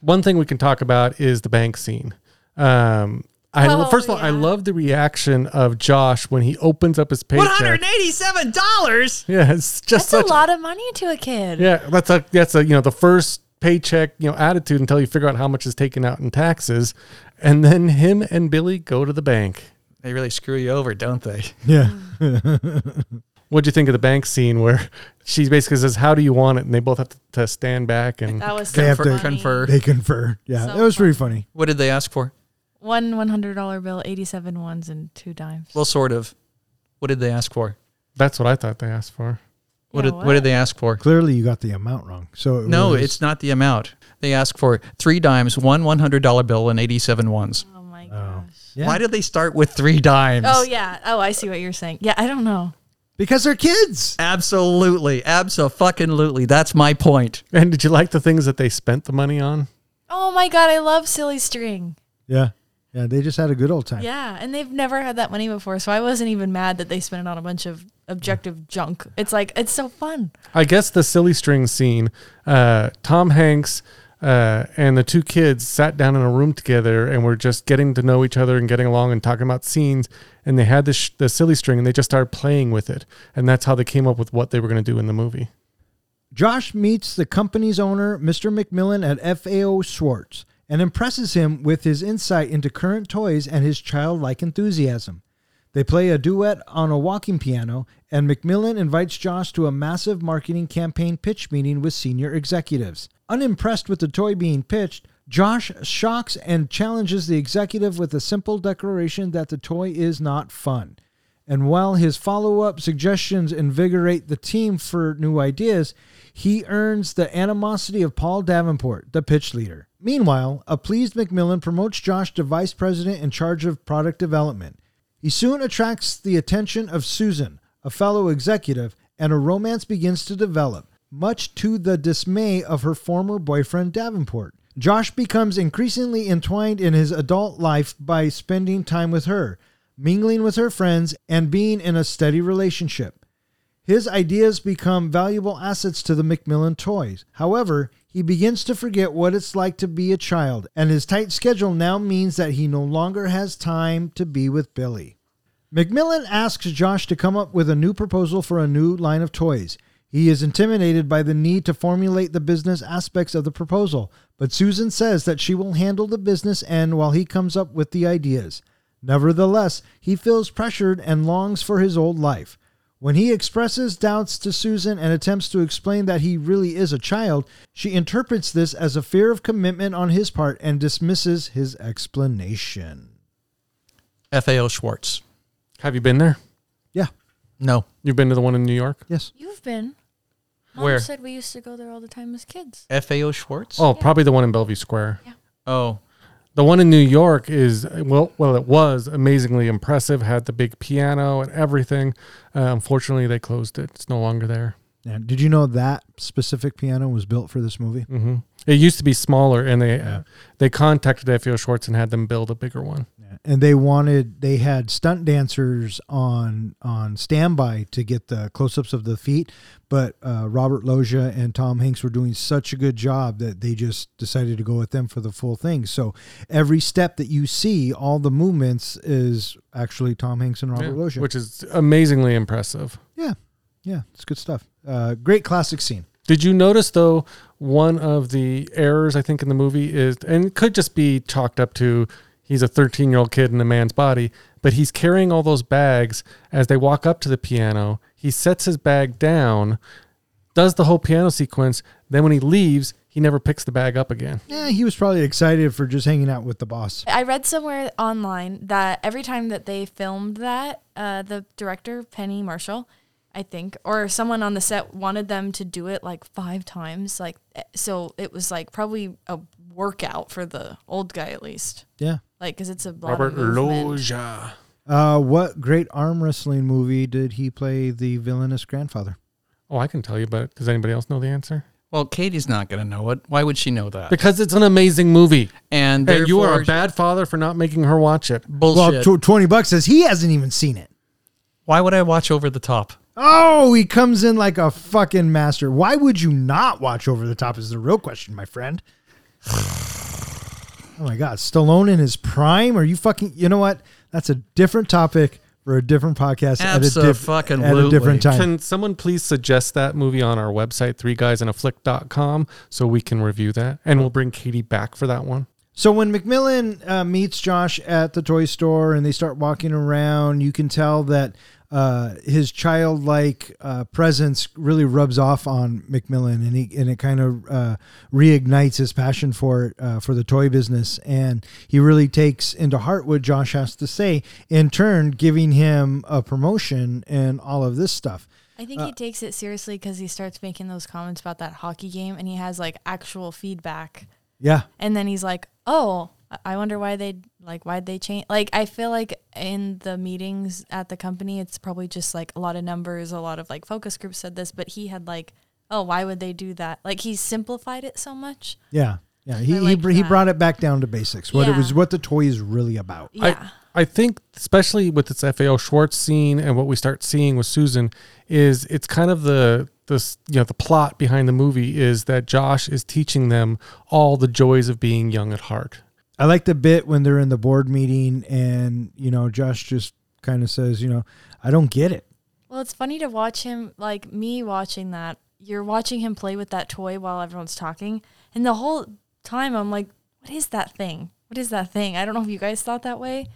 One thing we can talk about is the bank scene. Um, I Oh, first of all, I love the reaction of Josh when he opens up his One paycheck. hundred eighty-seven dollars. *laughs* Yeah, it's just That's such a lot of money to a kid. Yeah, that's a that's a you know the first paycheck you know attitude until you figure out how much is taken out in taxes, and then him and Billy go to the bank. They really screw you over, don't they? Yeah. Mm. *laughs* What'd you think of the bank scene where she basically says, "How do you want it?" and they both have to, to stand back and That was They so have to confer. they confer. Yeah, So that was pretty funny. What did they ask for? One one hundred dollar bill, eighty seven ones, and two dimes. Well, sort of. What did they ask for? that's what I thought they asked for. What Yeah, did what? did they ask for? Clearly, you got the amount wrong. So it No, was- it's not the amount. They ask for three dimes, one one hundred dollar bill, and eighty seven ones. Oh my oh. gosh. Yeah. Why did they start with three dimes? Oh yeah. Oh, I see what you're saying. Yeah, I don't know. because they're kids. Absolutely, absolutely. That's my point. And did you like the things that they spent the money on? Oh my god, I love silly string. Yeah, yeah. They just had a good old time. Yeah, and they've never had that money before, so I wasn't even mad that they spent it on a bunch of objective junk. It's like it's so fun. I guess the silly string scene. Uh, Tom Hanks Uh, and the two kids sat down in a room together and were just getting to know each other and getting along and talking about scenes. And they had the, sh- the silly string and they just started playing with it. And that's how they came up with what they were going to do in the movie. Josh meets the company's owner, Mr. McMillan, at FAO Schwarz and impresses him with his insight into current toys and his childlike enthusiasm. They play a duet on a walking piano, and McMillan invites Josh to a massive marketing campaign pitch meeting with senior executives. Unimpressed with the toy being pitched, Josh shocks and challenges the executive with a simple declaration that the toy is not fun. And while his follow up suggestions invigorate the team for new ideas, he earns the animosity of Paul Davenport, the pitch leader. Meanwhile, a pleased McMillan promotes Josh to vice president in charge of product development. He soon attracts the attention of Susan, a fellow executive, and a romance begins to develop, much to the dismay of her former boyfriend Davenport. Josh becomes increasingly entwined in his adult life by spending time with her, mingling with her friends, and being in a steady relationship. His ideas become valuable assets to the McMillan toys. However, he begins to forget what it's like to be a child, and his tight schedule now means that he no longer has time to be with Billy. McMillan asks Josh to come up with a new proposal for a new line of toys. He is intimidated by the need to formulate the business aspects of the proposal, but Susan says that she will handle the business end while he comes up with the ideas. Nevertheless, he feels pressured and longs for his old life. When he expresses doubts to Susan and attempts to explain that he really is a child, she interprets this as a fear of commitment on his part and dismisses his explanation. FAO Schwarz. Have you been there? Yeah. No. You've been to the one in New York? Yes. You've been. Mom Where? said we used to go there all the time as kids. FAO Schwarz? Oh, probably the one in Bellevue Square. Yeah. Oh. The one in New York is well, well, it was amazingly impressive. Had the big piano and everything. Uh, unfortunately, they closed it. It's no longer there. Yeah. Did you know that specific piano was built for this movie? hmm It used to be smaller, and they uh, they contacted FAO Schwarz and had them build a bigger one. And they wanted they had stunt dancers on on standby to get the close-ups of the feet, but uh, Robert Loggia and Tom Hanks were doing such a good job that they just decided to go with them for the full thing. So every step that you see, all the movements is actually Tom Hanks and Robert Yeah, Loggia. which is amazingly impressive. yeah, yeah, it's good stuff. Uh, great classic scene. Did you notice though one of the errors I think in the movie is, and it could just be chalked up to he's a 13 year old kid in a man's body, but he's carrying all those bags as they walk up to the piano. He sets his bag down, does the whole piano sequence. Then when he leaves, he never picks the bag up again. Yeah, he was probably excited for just hanging out with the boss. I read somewhere online that every time that they filmed that, uh, the director Penny Marshall, I think, or someone on the set wanted them to do it like five times. Like, eh, so it was like probably a workout for the old guy at least. Yeah. Like, because it's a lot Robert of movement. Loggia. Uh, what great arm wrestling movie did he play the villainous grandfather? Oh, I can tell you, but does anybody else know the answer? Well, Katie's not going to know it. Why would she know that? Because it's an amazing movie. And Hey, you are a bad father for not making her watch it. bullshit. Well, tw- 20 bucks says he hasn't even seen it. Why would I watch over the top? Oh, he comes in like a fucking master. Why would you not watch Over the Top? Is the real question, my friend. *sighs* *sighs* Oh my God, Stallone in his prime? Are you fucking? You know what? That's a different topic for a different podcast at a, diff- at a different time. Can someone please suggest that movie on our website, threeguysandaflick.com, so we can review that? And we'll bring Katie back for that one. So when McMillan uh, meets Josh at the toy store and they start walking around, you can tell that uh, his childlike uh, presence really rubs off on McMillan, and he and it kind of uh, reignites his passion for it, uh, for the toy business, and he really takes into heart what Josh has to say. In turn, giving him a promotion and all of this stuff. I think he takes it seriously because he starts making those comments about that hockey game and he has like actual feedback. Yeah, And then he's like, "Oh, I- I wonder why they like why'd they change?" Like I feel like in the meetings at the company, it's probably just like a lot of numbers, a lot of like focus groups said this, but he had like, "Oh, why would they do that?" Like he simplified it so much. yeah, yeah. He I he, br- he brought it back down to basics. What it was, what the toy is really about. Yeah. I think, especially with this FAO Schwarz scene and what we start seeing with Susan, is it's kind of the this you know the plot behind the movie is that Josh is teaching them all the joys of being young at heart. I like the bit when they're in the board meeting and, you know, Josh just kind of says, you know, I don't get it. Well, it's funny to watch him, like me watching that. You're watching him play with that toy while everyone's talking. And the whole time I'm like, what is that thing? What is that thing? I don't know if you guys thought that way,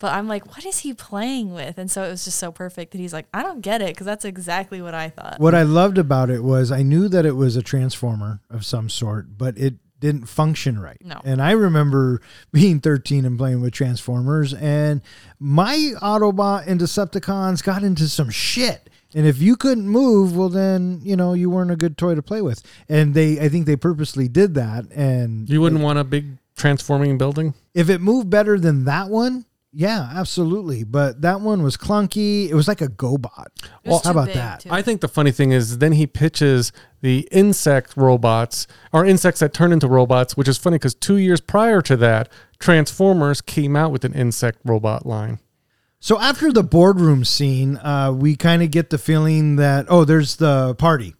but I'm like, what is he playing with? And so it was just so perfect that he's like, I don't get it because that's exactly what I thought. What I loved about it was I knew that it was a transformer of some sort, but it didn't function right. No. And I remember being 13 and playing with Transformers, and my Autobot and Decepticons got into some shit. And if you couldn't move, well, then you know you weren't a good toy to play with. And they, I think they purposely did that. And You wouldn't want a big transforming building. if it moved better than that one, yeah, absolutely. But that one was clunky. It was like a GoBot. It was how about that? too. I think the funny thing is then he pitches the insect robots or insects that turn into robots, which is funny because two years prior to that, Transformers came out with an insect robot line. So after the boardroom scene, uh, we kind of get the feeling that oh, there's the party,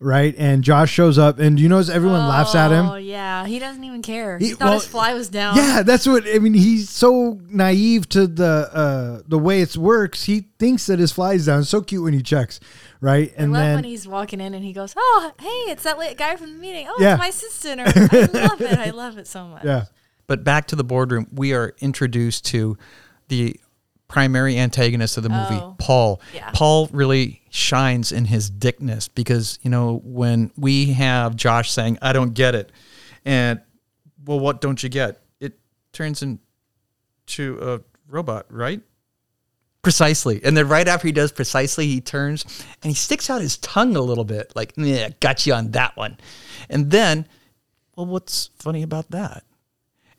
right? And Josh shows up, and you notice everyone laughs at him. Oh him. yeah, he doesn't even care. He- He, thought well, his fly was down. Yeah, that's what I mean. He's so naive to the uh, the way it works. He thinks that his fly's down. It's so cute when he checks, right? I And love then when he's walking in and he goes, "Oh, hey, it's that late guy from the meeting. Oh, Yeah. it's my assistant." Or, *laughs* I love it. I love it so much. yeah, But back to the boardroom, we are introduced to the primary antagonist of the movie, Oh. Paul. Yeah. Paul really shines in his dickness because, you know, when we have Josh saying, I don't get it, and well, what don't you get? It turns into a robot, right? Precisely. And then right after he does precisely, he turns and he sticks out his tongue a little bit, like, yeah, got you on that one. And then, well, what's funny about that?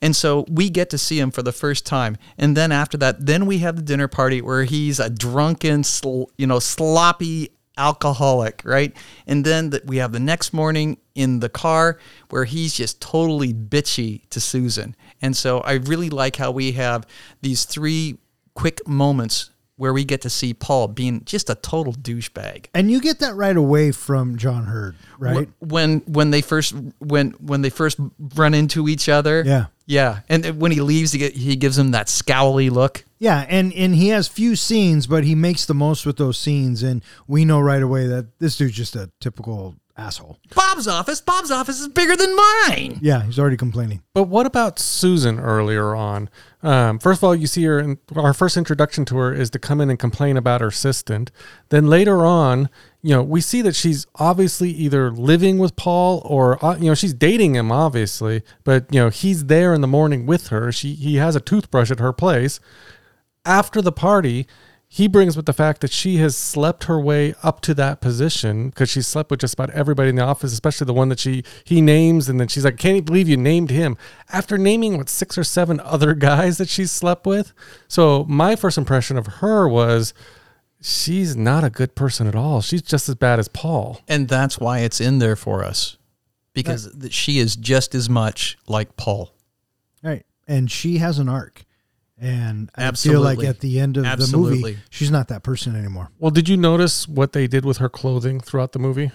And so we get to see him for the first time. And then after that, then we have the dinner party where he's a drunken, sl- you know, sloppy alcoholic, right? And then the, we have the next morning in the car where he's just totally bitchy to Susan. And so I really like how we have these three quick moments where we get to see Paul being just a total douchebag. and you get that right away from John Heard, right? when when they first when when they first run into each other Yeah. yeah and when he leaves he, he gives him that scowly look Yeah, and and he has few scenes, but he makes the most with those scenes, and we know right away that this dude's just a typical asshole. bob's office bob's office is bigger than mine Yeah, he's already complaining. But what about Susan earlier on? Um, first of all, you see her, in, our first introduction to her is to come in and complain about her assistant. Then later on, you know, we see that she's obviously either living with Paul or, uh, you know, she's dating him, obviously, but, you know, he's there in the morning with her. She, he has a toothbrush at her place. After the party, he brings with the fact that she has slept her way up to that position because she slept with just about everybody in the office, especially the one that she he names, and then she's like, "Can't you believe you named him?" After naming what six or seven other *laughs* guys that she's slept with. So my first impression of her was, she's not a good person at all. She's just as bad as Paul. and that's why it's in there for us because th- she is just as much like paul Right. And she has an arc. And I feel like at the end of the movie, she's not that person anymore. Well, did you notice what they did with her clothing throughout the movie?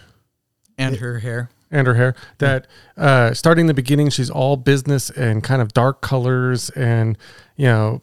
and her hair. And her hair. That uh starting the beginning she's all business and kind of dark colors and you know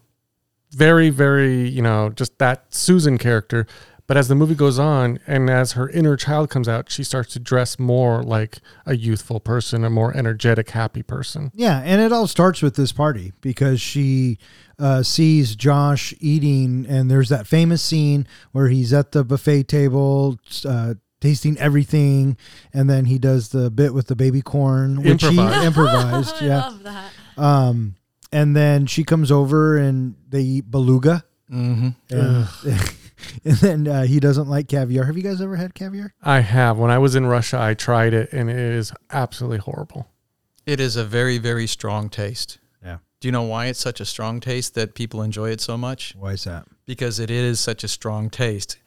very very you know just that susan character but as the movie goes on and as her inner child comes out she starts to dress more like a youthful person a more energetic happy person Yeah, and it all starts with this party because she uh, sees Josh eating, and there's that famous scene where he's at the buffet table, uh, tasting everything, and then he does the bit with the baby corn, which *laughs* Improvised. he *laughs* improvised. I yeah, love that. um, and then she comes over and they eat beluga, mm-hmm. and, *laughs* *laughs* and then uh, he doesn't like caviar. Have you guys ever had caviar? i have when i was in russia i tried it and it is absolutely horrible it is a very very strong taste Yeah. do you know why it's such a strong taste that people enjoy it so much Why is that? because it is such a strong taste.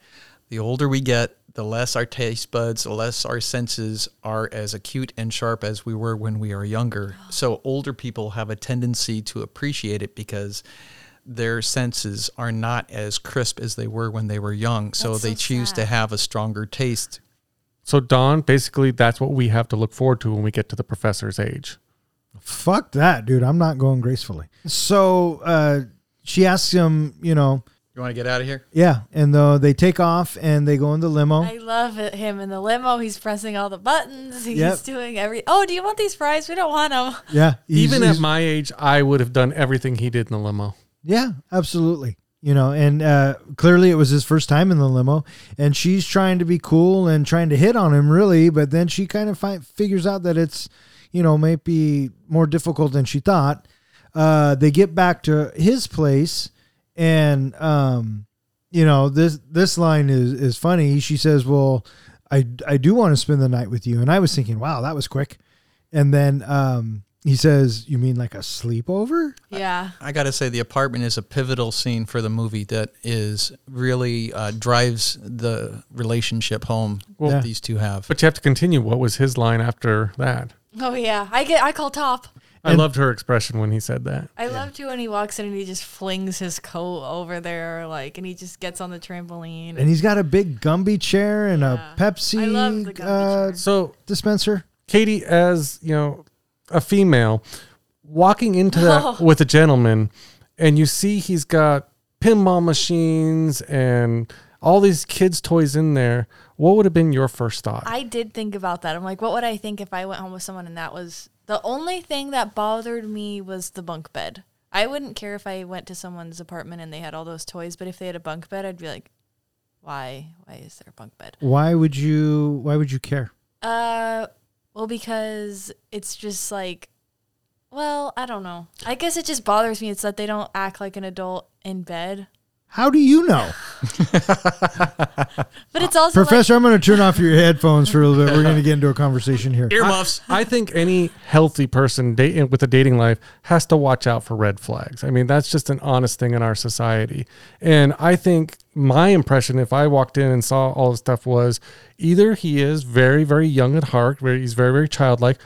The older we get, the less our taste buds, the less our senses are as acute and sharp as we were when we are younger. *gasps* So older people have a tendency to appreciate it because their senses are not as crisp as they were when they were young. So That's they so choose to have a stronger taste. So Don, basically, that's what we have to look forward to when we get to the professor's age. Fuck that, dude. I'm not going gracefully. So uh, she asks him, you know, You want to get out of here? yeah, and they take off and they go in the limo. I love it, him in the limo. He's pressing all the buttons. He's Yep. doing every. Oh, do you want these fries? We don't want them. yeah, Even at my age, I would have done everything he did in the limo. Yeah, absolutely. You know, and uh, clearly it was his first time in the limo, and she's trying to be cool and trying to hit on him, really. But then she kind of fi- figures out that it's, you know, might be more difficult than she thought. Uh, they get back to his place, and um, you know this this line is is funny. She says, "Well, I I do want to spend the night with you," and I was thinking, "Wow, that was quick." And then um, he says, "You mean like a sleepover?" Yeah. I got to say, the apartment is a pivotal scene for the movie that is really uh, drives the relationship home Well- that Yeah. these two have. But you have to continue. What was his line after that? Oh yeah. I get. I call top. I And- loved her expression when he said that. I loved too when he walks in and he just flings his coat over there, like, and he just gets on the trampoline. and he's got a big Gumby chair and Yeah. a Pepsi I love the Gumby uh, chair. So dispenser. Katie, as you know, a female walking into that Oh. *laughs* with a gentleman, and you see he's got pinball machines and all these kids' toys in there. What would have been your first thought? I did think about that. I'm like, what would I think if I went home with someone and that was the only thing that bothered me was the bunk bed. I wouldn't care if I went to someone's apartment and they had all those toys, but if they had a bunk bed, I'd be like, why? Why is there a bunk bed? Why would you? Why would you care? Uh, well, because it's just like, well, I don't know. I guess it just bothers me. It's that they don't act like an adult in bed. How do you know, *laughs* But it's also like, Professor? I'm going to turn off your headphones for a little bit. We're going to get into a conversation here. Earmuffs. I think any healthy person dating with a dating life has to watch out for red flags. I mean, that's just an honest thing in our society. And I think my impression, if I walked in and saw all this stuff, was either he is very, very young at heart, where he's very, very childlike,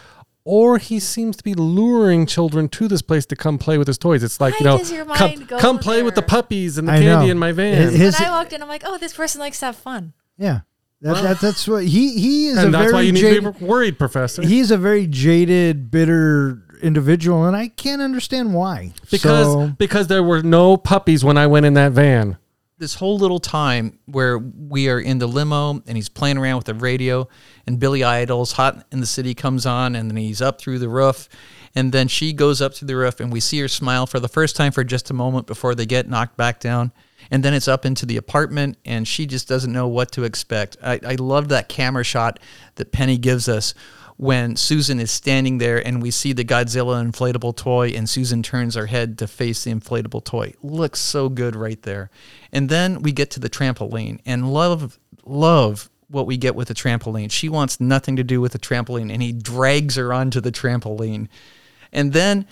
or he seems to be luring children to this place to come play with his toys. It's like, Why you know, come, come play with the puppies and the I candy know. in my van. his- when I walked in, I'm like, oh, this person likes to have fun. yeah, that, that, *sighs* that's what he he is. and a that's very why you need jaded, to be worried, Professor. He's a very jaded, bitter individual, and I can't understand why. because So- because there were no puppies when I went in that van. This whole little time where we are in the limo and he's playing around with the radio and Billy Idol's Hot in the City comes on and then he's up through the roof and then she goes up to the roof and we see her smile for the first time for just a moment before they get knocked back down and then it's up into the apartment and she just doesn't know what to expect. I, I love that camera shot that Penny gives us when Susan is standing there and we see the Godzilla inflatable toy and Susan turns her head to face the inflatable toy. Looks so good right there. And then we get to the trampoline and love love what we get with the trampoline. She wants nothing to do with the trampoline and he drags her onto the trampoline. And then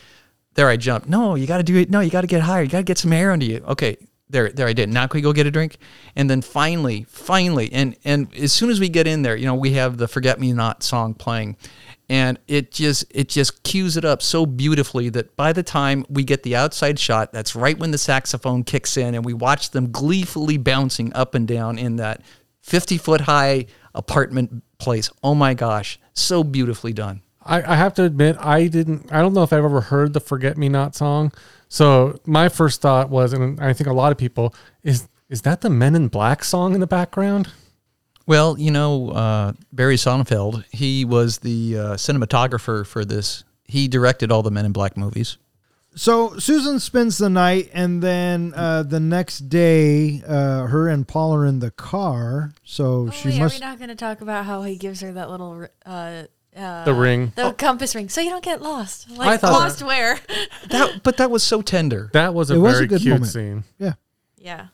there I jump. No, you got to do it. No, you got to get higher. You got to get some air under you. Okay, there, there I did. Now can we go get a drink? And then finally, finally, and and as soon as we get in there, you know, we have the "Forget Me Not" song playing, and it just it just cues it up so beautifully that by the time we get the outside shot, that's right when the saxophone kicks in, and we watch them gleefully bouncing up and down in that fifty foot high apartment place. Oh my gosh, so beautifully done. I, I have to admit, I didn't. I don't know if I've ever heard the "Forget Me Not" song. So my first thought was, and I think a lot of people is, is that the Men in Black song in the background? Well, you know, uh, Barry Sonnenfeld, he was the uh, cinematographer for this. He directed all the Men in Black movies. So Susan spends the night, and then uh, the next day, uh, her and Paul are in the car. So Oh, she wait, must. Are we not going to talk about how he gives her that little uh, uh, The ring. the compass ring, so you don't get lost? Like I thought lost that- where? That, but that was so tender. That was a It was a very good cute moment. scene. yeah. yeah,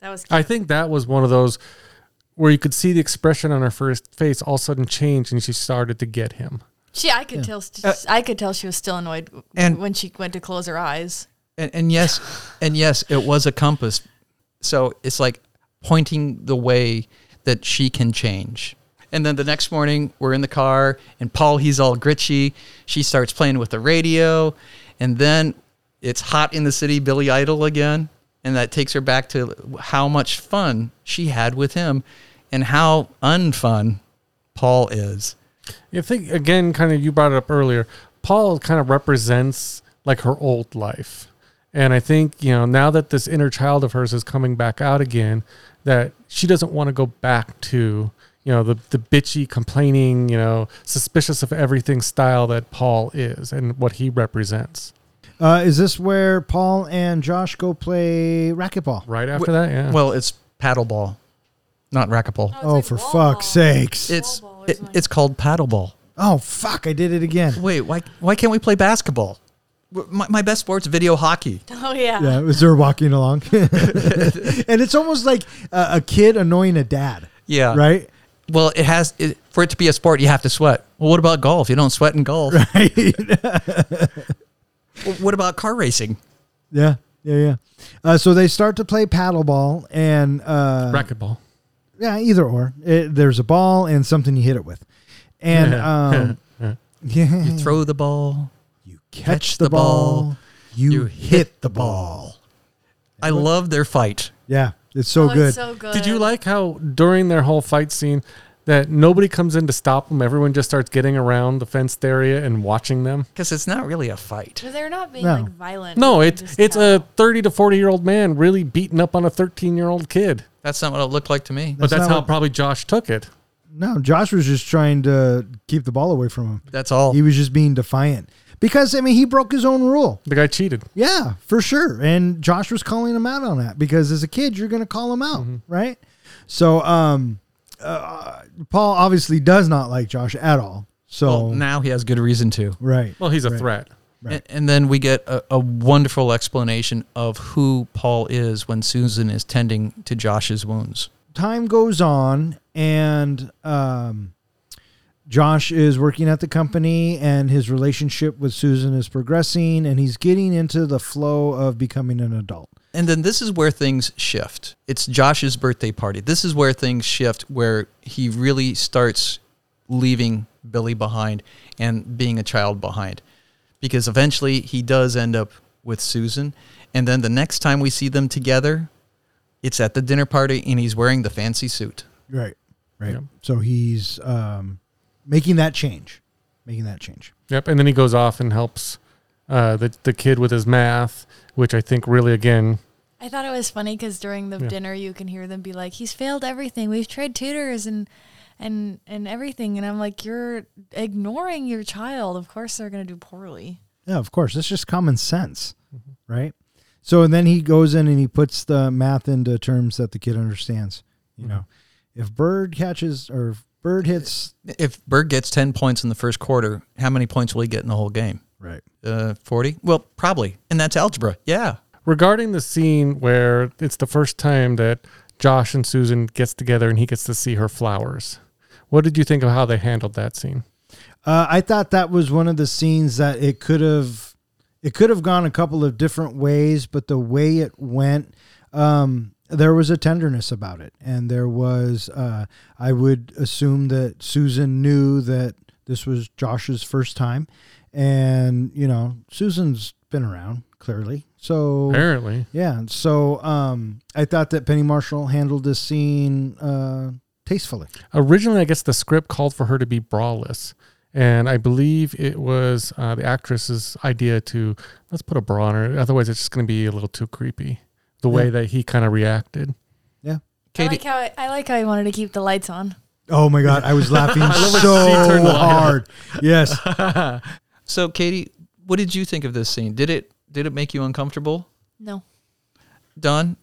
that was. Cute. I think that was one of those where you could see the expression on her first face all of a sudden change, and she started to get him. She, I could tell. I could tell she was still annoyed And- when she went to close her eyes. And, and yes, *sighs* and yes, it was a compass. So it's like pointing the way that she can change. And then the next morning, we're in the car, and Paul, he's all gritchy. She starts playing with the radio, and then it's hot in the city, Billy Idol again, and that takes her back to how much fun she had with him, and how unfun Paul is. I think again, kind of you brought it up earlier. Paul kind of represents like her old life, and I think you know now that this inner child of hers is coming back out again, that she doesn't want to go back to you know the the bitchy, complaining, you know, suspicious of everything style that Paul is and what he represents. Uh, is this where Paul and Josh go play racquetball? Right after that, yeah. Well, it's paddleball, not racquetball. Oh, for fuck's sakes! It's ball it, is it's called paddleball. Oh fuck! I did it again. Wait, why why can't we play basketball? My, my best sport's video hockey. *laughs* Oh yeah. Yeah, it was her walking along, *laughs* *laughs* and it's almost like a, a kid annoying a dad, Yeah. right? Well, it has it, for it to be a sport, you have to sweat. Well, what about golf? You don't sweat in golf. *laughs* *laughs* Well, what about car racing? Yeah, yeah, yeah. Uh, so they start to play paddleball, and uh, racquetball. yeah, either or. It, there's a ball and something you hit it with, and um, *laughs* yeah, You throw the ball. you catch the ball, you, you hit the ball. I love their fight. Yeah, it's so Oh, it's good. so good. Did you like how during their whole fight scene that nobody comes in to stop them? Everyone just starts getting around the fenced area and watching them. Because it's not really a fight. They're not being No. like violent. No, You it's just it's tell. a thirty to forty year old man really beating up on a thirteen year old kid. That's not what it looked like to me. But That's that's not how what- probably Josh took it. no, Josh was just trying to keep the ball away from him. That's all. He was just being defiant because I mean he broke his own rule. The guy cheated. Yeah, for sure. And Josh was calling him out on that because as a kid, you're going to call him out, Mm-hmm. right? So, um, uh, Paul obviously does not like Josh at all. So, well, now he has good reason to. right. Well, he's a Right. threat. Right. And, and then we get a, a wonderful explanation of who Paul is when Susan is tending to Josh's wounds. Time goes on, and um, Josh is working at the company, and his relationship with Susan is progressing, and he's getting into the flow of becoming an adult. And then this is where things shift. It's Josh's birthday party. This is where things shift, where he really starts leaving Billy behind and being a child behind. Because eventually he does end up with Susan. And then the next time we see them together, it's at the dinner party and he's wearing the fancy suit. Right. Right. Yep. So he's um, making that change, making that change. Yep. And then he goes off and helps uh, the the kid with his math, which I think really again I thought it was funny because during the Yeah. dinner you can hear them be like, "He's failed everything. We've tried tutors and and and everything." And I'm like, "You're ignoring your child. Of course they're gonna do poorly." Yeah, of course. That's just common sense, right? So and then he goes in and he puts the math into terms that the kid understands. You know, if Bird catches or if Bird hits, If Bird gets 10 points in the first quarter, how many points will he get in the whole game? right? Uh, 40? Well, probably. And that's algebra. Yeah. regarding the scene where it's the first time that Josh and Susan gets together and he gets to see her flowers. What did you think of how they handled that scene? Uh, I thought that was one of the scenes that it could have, it could have gone a couple of different ways, but the way it went, um, there was a tenderness about it, and there was. Uh, I would assume that Susan knew that this was Josh's first time, and you know Susan's been around clearly, so Apparently. yeah. So um, I thought that Penny Marshall handled this scene uh, tastefully. Originally, I guess the script called for her to be braless. And I believe it was uh, the actress's idea to let's put a bra on her. Otherwise, it's just going to be a little too creepy. The way that he kind of reacted. Yeah. I like how I, I like how he wanted to keep the lights on. Oh my god, I was *laughs* laughing love so turned the light hard. Yes. *laughs* So, Katie, what did you think of this scene? Did it did it make you uncomfortable? No, Don,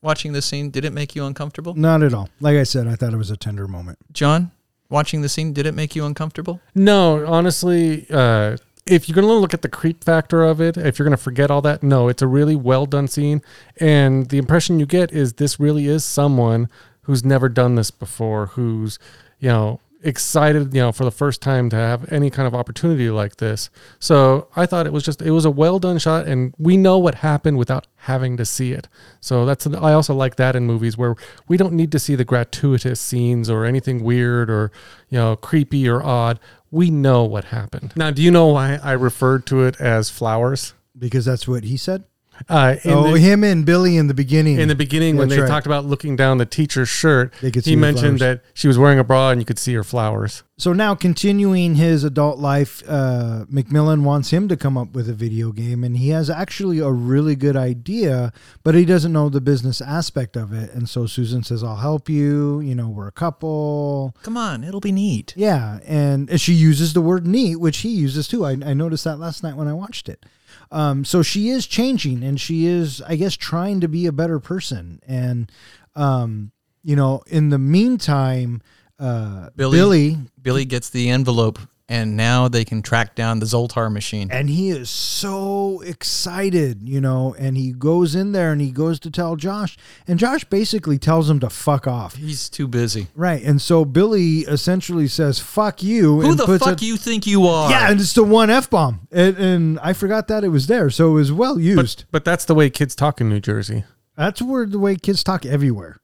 watching this scene, did it make you uncomfortable? Not at all. Like I said, I thought it was a tender moment. John, watching the scene, did it make you uncomfortable? No, honestly, uh, if you're going to look at the creep factor of it, if you're going to forget all that, no, it's a really well done scene. And the impression you get is this really is someone who's never done this before, who's, you know, excited, you know, for the first time to have any kind of opportunity like this. So I thought it was just, it was a well done shot. And we know what happened without having to see it. So that's, I also like that in movies where we don't need to see the gratuitous scenes or anything weird or, you know, creepy or odd. We know what happened. Now, do you know why I referred to it as flowers? Because that's what he said. Uh, in oh, the, him and Billy in the beginning. in the beginning when That's they right. talked about looking down the teacher's shirt, They could see he mentioned flowers. that she was wearing a bra and you could see her flowers. So now, continuing his adult life, uh, Macmillan wants him to come up with a video game, and he has actually a really good idea, but he doesn't know the business aspect of it. And so Susan says, "I'll help you. You know, we're a couple." Come on, it'll be neat. Yeah, and and she uses the word neat, which he uses too. I, I noticed that last night when I watched it. Um, so she is changing, and she is, I guess, trying to be a better person. And um, you know, in the meantime, uh, Billy- Billy Billy gets the envelope, and now they can track down the Zoltar machine. and he is so excited, you know, and he goes in there and he goes to tell Josh, and Josh basically tells him to fuck off. He's too busy. Right. And so Billy essentially says, fuck you. Who and the puts fuck a- you think you are? Yeah, and it's the one F bomb. And, and I forgot that it was there. So it was well used. But but that's the way kids talk in New Jersey. That's where the way kids talk everywhere.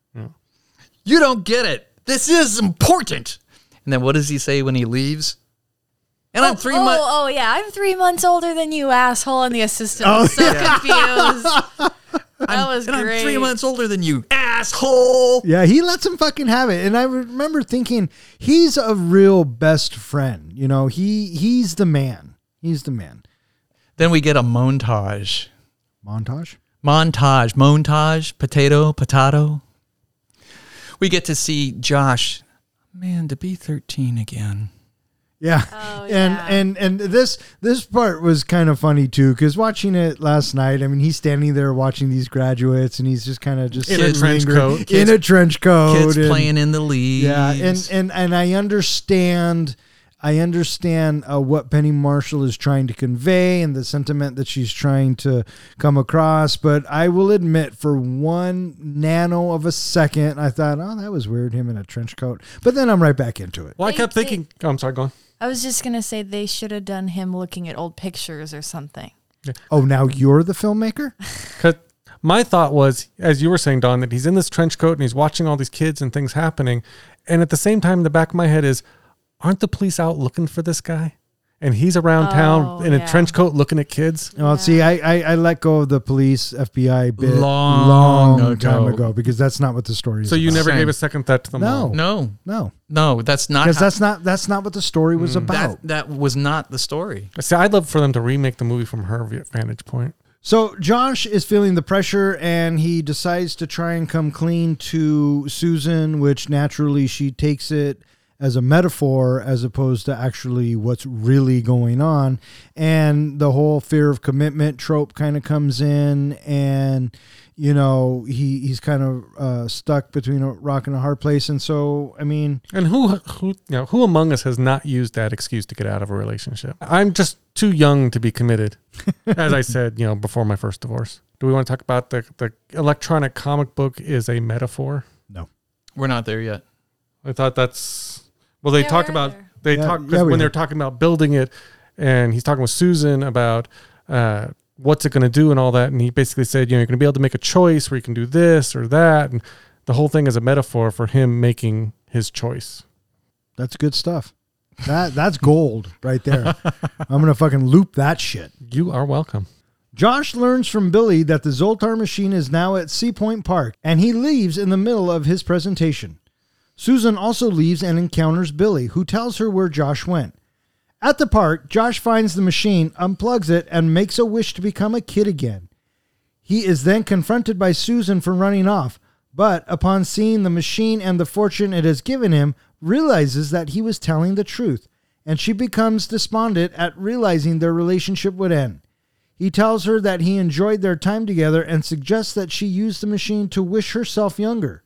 You don't get it. This is important. And then what does he say when he leaves? And I'm oh, three oh, months. oh yeah, I'm three months older than you, asshole. And the assistant Oh, was so confused. *laughs* That was and great. I'm three months older than you, asshole. Yeah, he lets him fucking have it. And I remember thinking, he's a real best friend. You know, he he's the man. He's the man. Then we get a montage. Montage? Montage, montage, potato, potato. We get to see Josh. Man, to be 13 again. Yeah. Oh, *laughs* and yeah. and and this this part was kind of funny too cuz watching it last night, I mean, he's standing there watching these graduates and he's just kind of just In a trench lingering- coat. in a trench coat Kids and- playing in the leaves. Yeah, and and and I understand I understand uh, what Penny Marshall is trying to convey and the sentiment that she's trying to come across, but I will admit for one nano of a second I thought, "Oh, that was weird him in a trench coat." But then I'm right back into it. Well, I kept thinking. oh, I'm sorry, go on. I was just gonna say they should have done him looking at old pictures or something. Oh, now you're the filmmaker? *laughs* Because my thought was, as you were saying, Don, that he's in this trench coat and he's watching all these kids and things happening. And at the same time, the back of my head is, aren't the police out looking for this guy? And he's around Oh, town in a yeah. trench coat looking at kids. Well, see, I, I I let go of the police FBI bit Long long time ago. ago because that's not what the story is. So you about. never Same. gave a second thought to the No. mom. No, no no, that's not. because how- that's not that's not what the story was hmm. about. that, that was not the story. See, I'd love for them to remake the movie from her vantage point. So Josh is feeling the pressure and he decides to try and come clean to Susan, which naturally she takes it as a metaphor as opposed to actually what's really going on. And the whole fear of commitment trope kind of comes in and you know, he, he's kind of uh, stuck between a rock and a hard place. And so, I mean, And who, who, you know, who among us has not used that excuse to get out of a relationship? I'm just too young to be committed, *laughs* as I said, you know, before my first divorce. Do we want to talk about the the electronic comic book is a metaphor? no. We're not there yet. I thought that's well. They Yeah, talk about there. they Yeah, talk yeah, when they're talking about building it, and he's talking with Susan about uh, what's it going to do and all that, and he basically said, you know, you're going to be able to make a choice where you can do this or that, and the whole thing is a metaphor for him making his choice. That's good stuff. That That's gold right there. *laughs* I'm going to fucking loop that shit. You are welcome. Josh learns from Billy that the Zoltar machine is now at Sea Point Park, and he leaves in the middle of his presentation. Susan also leaves and encounters Billy, who tells her where Josh went. At the park, Josh finds the machine, unplugs it, and makes a wish to become a kid again. He is then confronted by Susan for running off, but upon seeing the machine and the fortune it has given him, realizes that he was telling the truth, and she becomes despondent at realizing their relationship would end. He tells her that he enjoyed their time together and suggests that she use the machine to wish herself younger,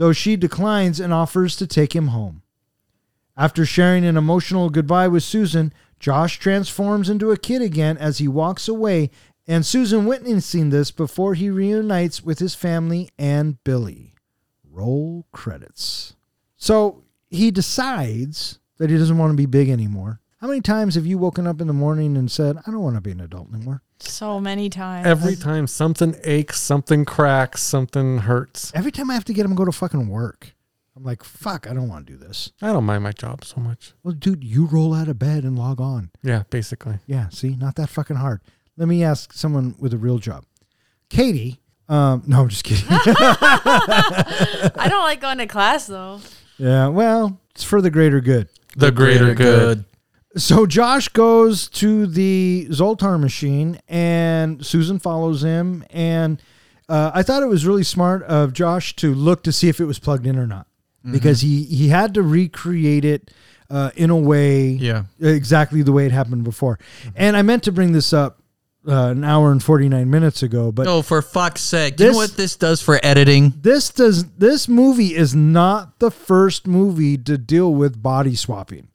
though she declines and offers to take him home. After sharing an emotional goodbye with Susan, Josh transforms into a kid again as he walks away, and Susan witnessing this before he reunites with his family and Billy. Roll credits. So he decides that he doesn't want to be big anymore. How many times have you woken up in the morning and said, I don't want to be an adult anymore? So many times. Every time something aches, something cracks, something hurts. Every time I have to get him to go to fucking work, I'm like, fuck, I don't want to do this. I don't mind my job so much. Well, dude, you roll out of bed and log on. Yeah, basically. Yeah, see, not that fucking hard. Let me ask someone with a real job. Katie. Um, no, I'm just kidding. *laughs* *laughs* I don't like going to class though. yeah, well, it's for the greater good. The greater good. So Josh goes to the Zoltar machine, and Susan follows him. And uh, I thought it was really smart of Josh to look to see if it was plugged in or not, because he he had to recreate it uh, in a way, Yeah. exactly the way it happened before. And I meant to bring this up uh, an hour and forty nine minutes ago, but Oh, for fuck's sake. Do you know what this does for editing? this does this movie is not the first movie to deal with body swapping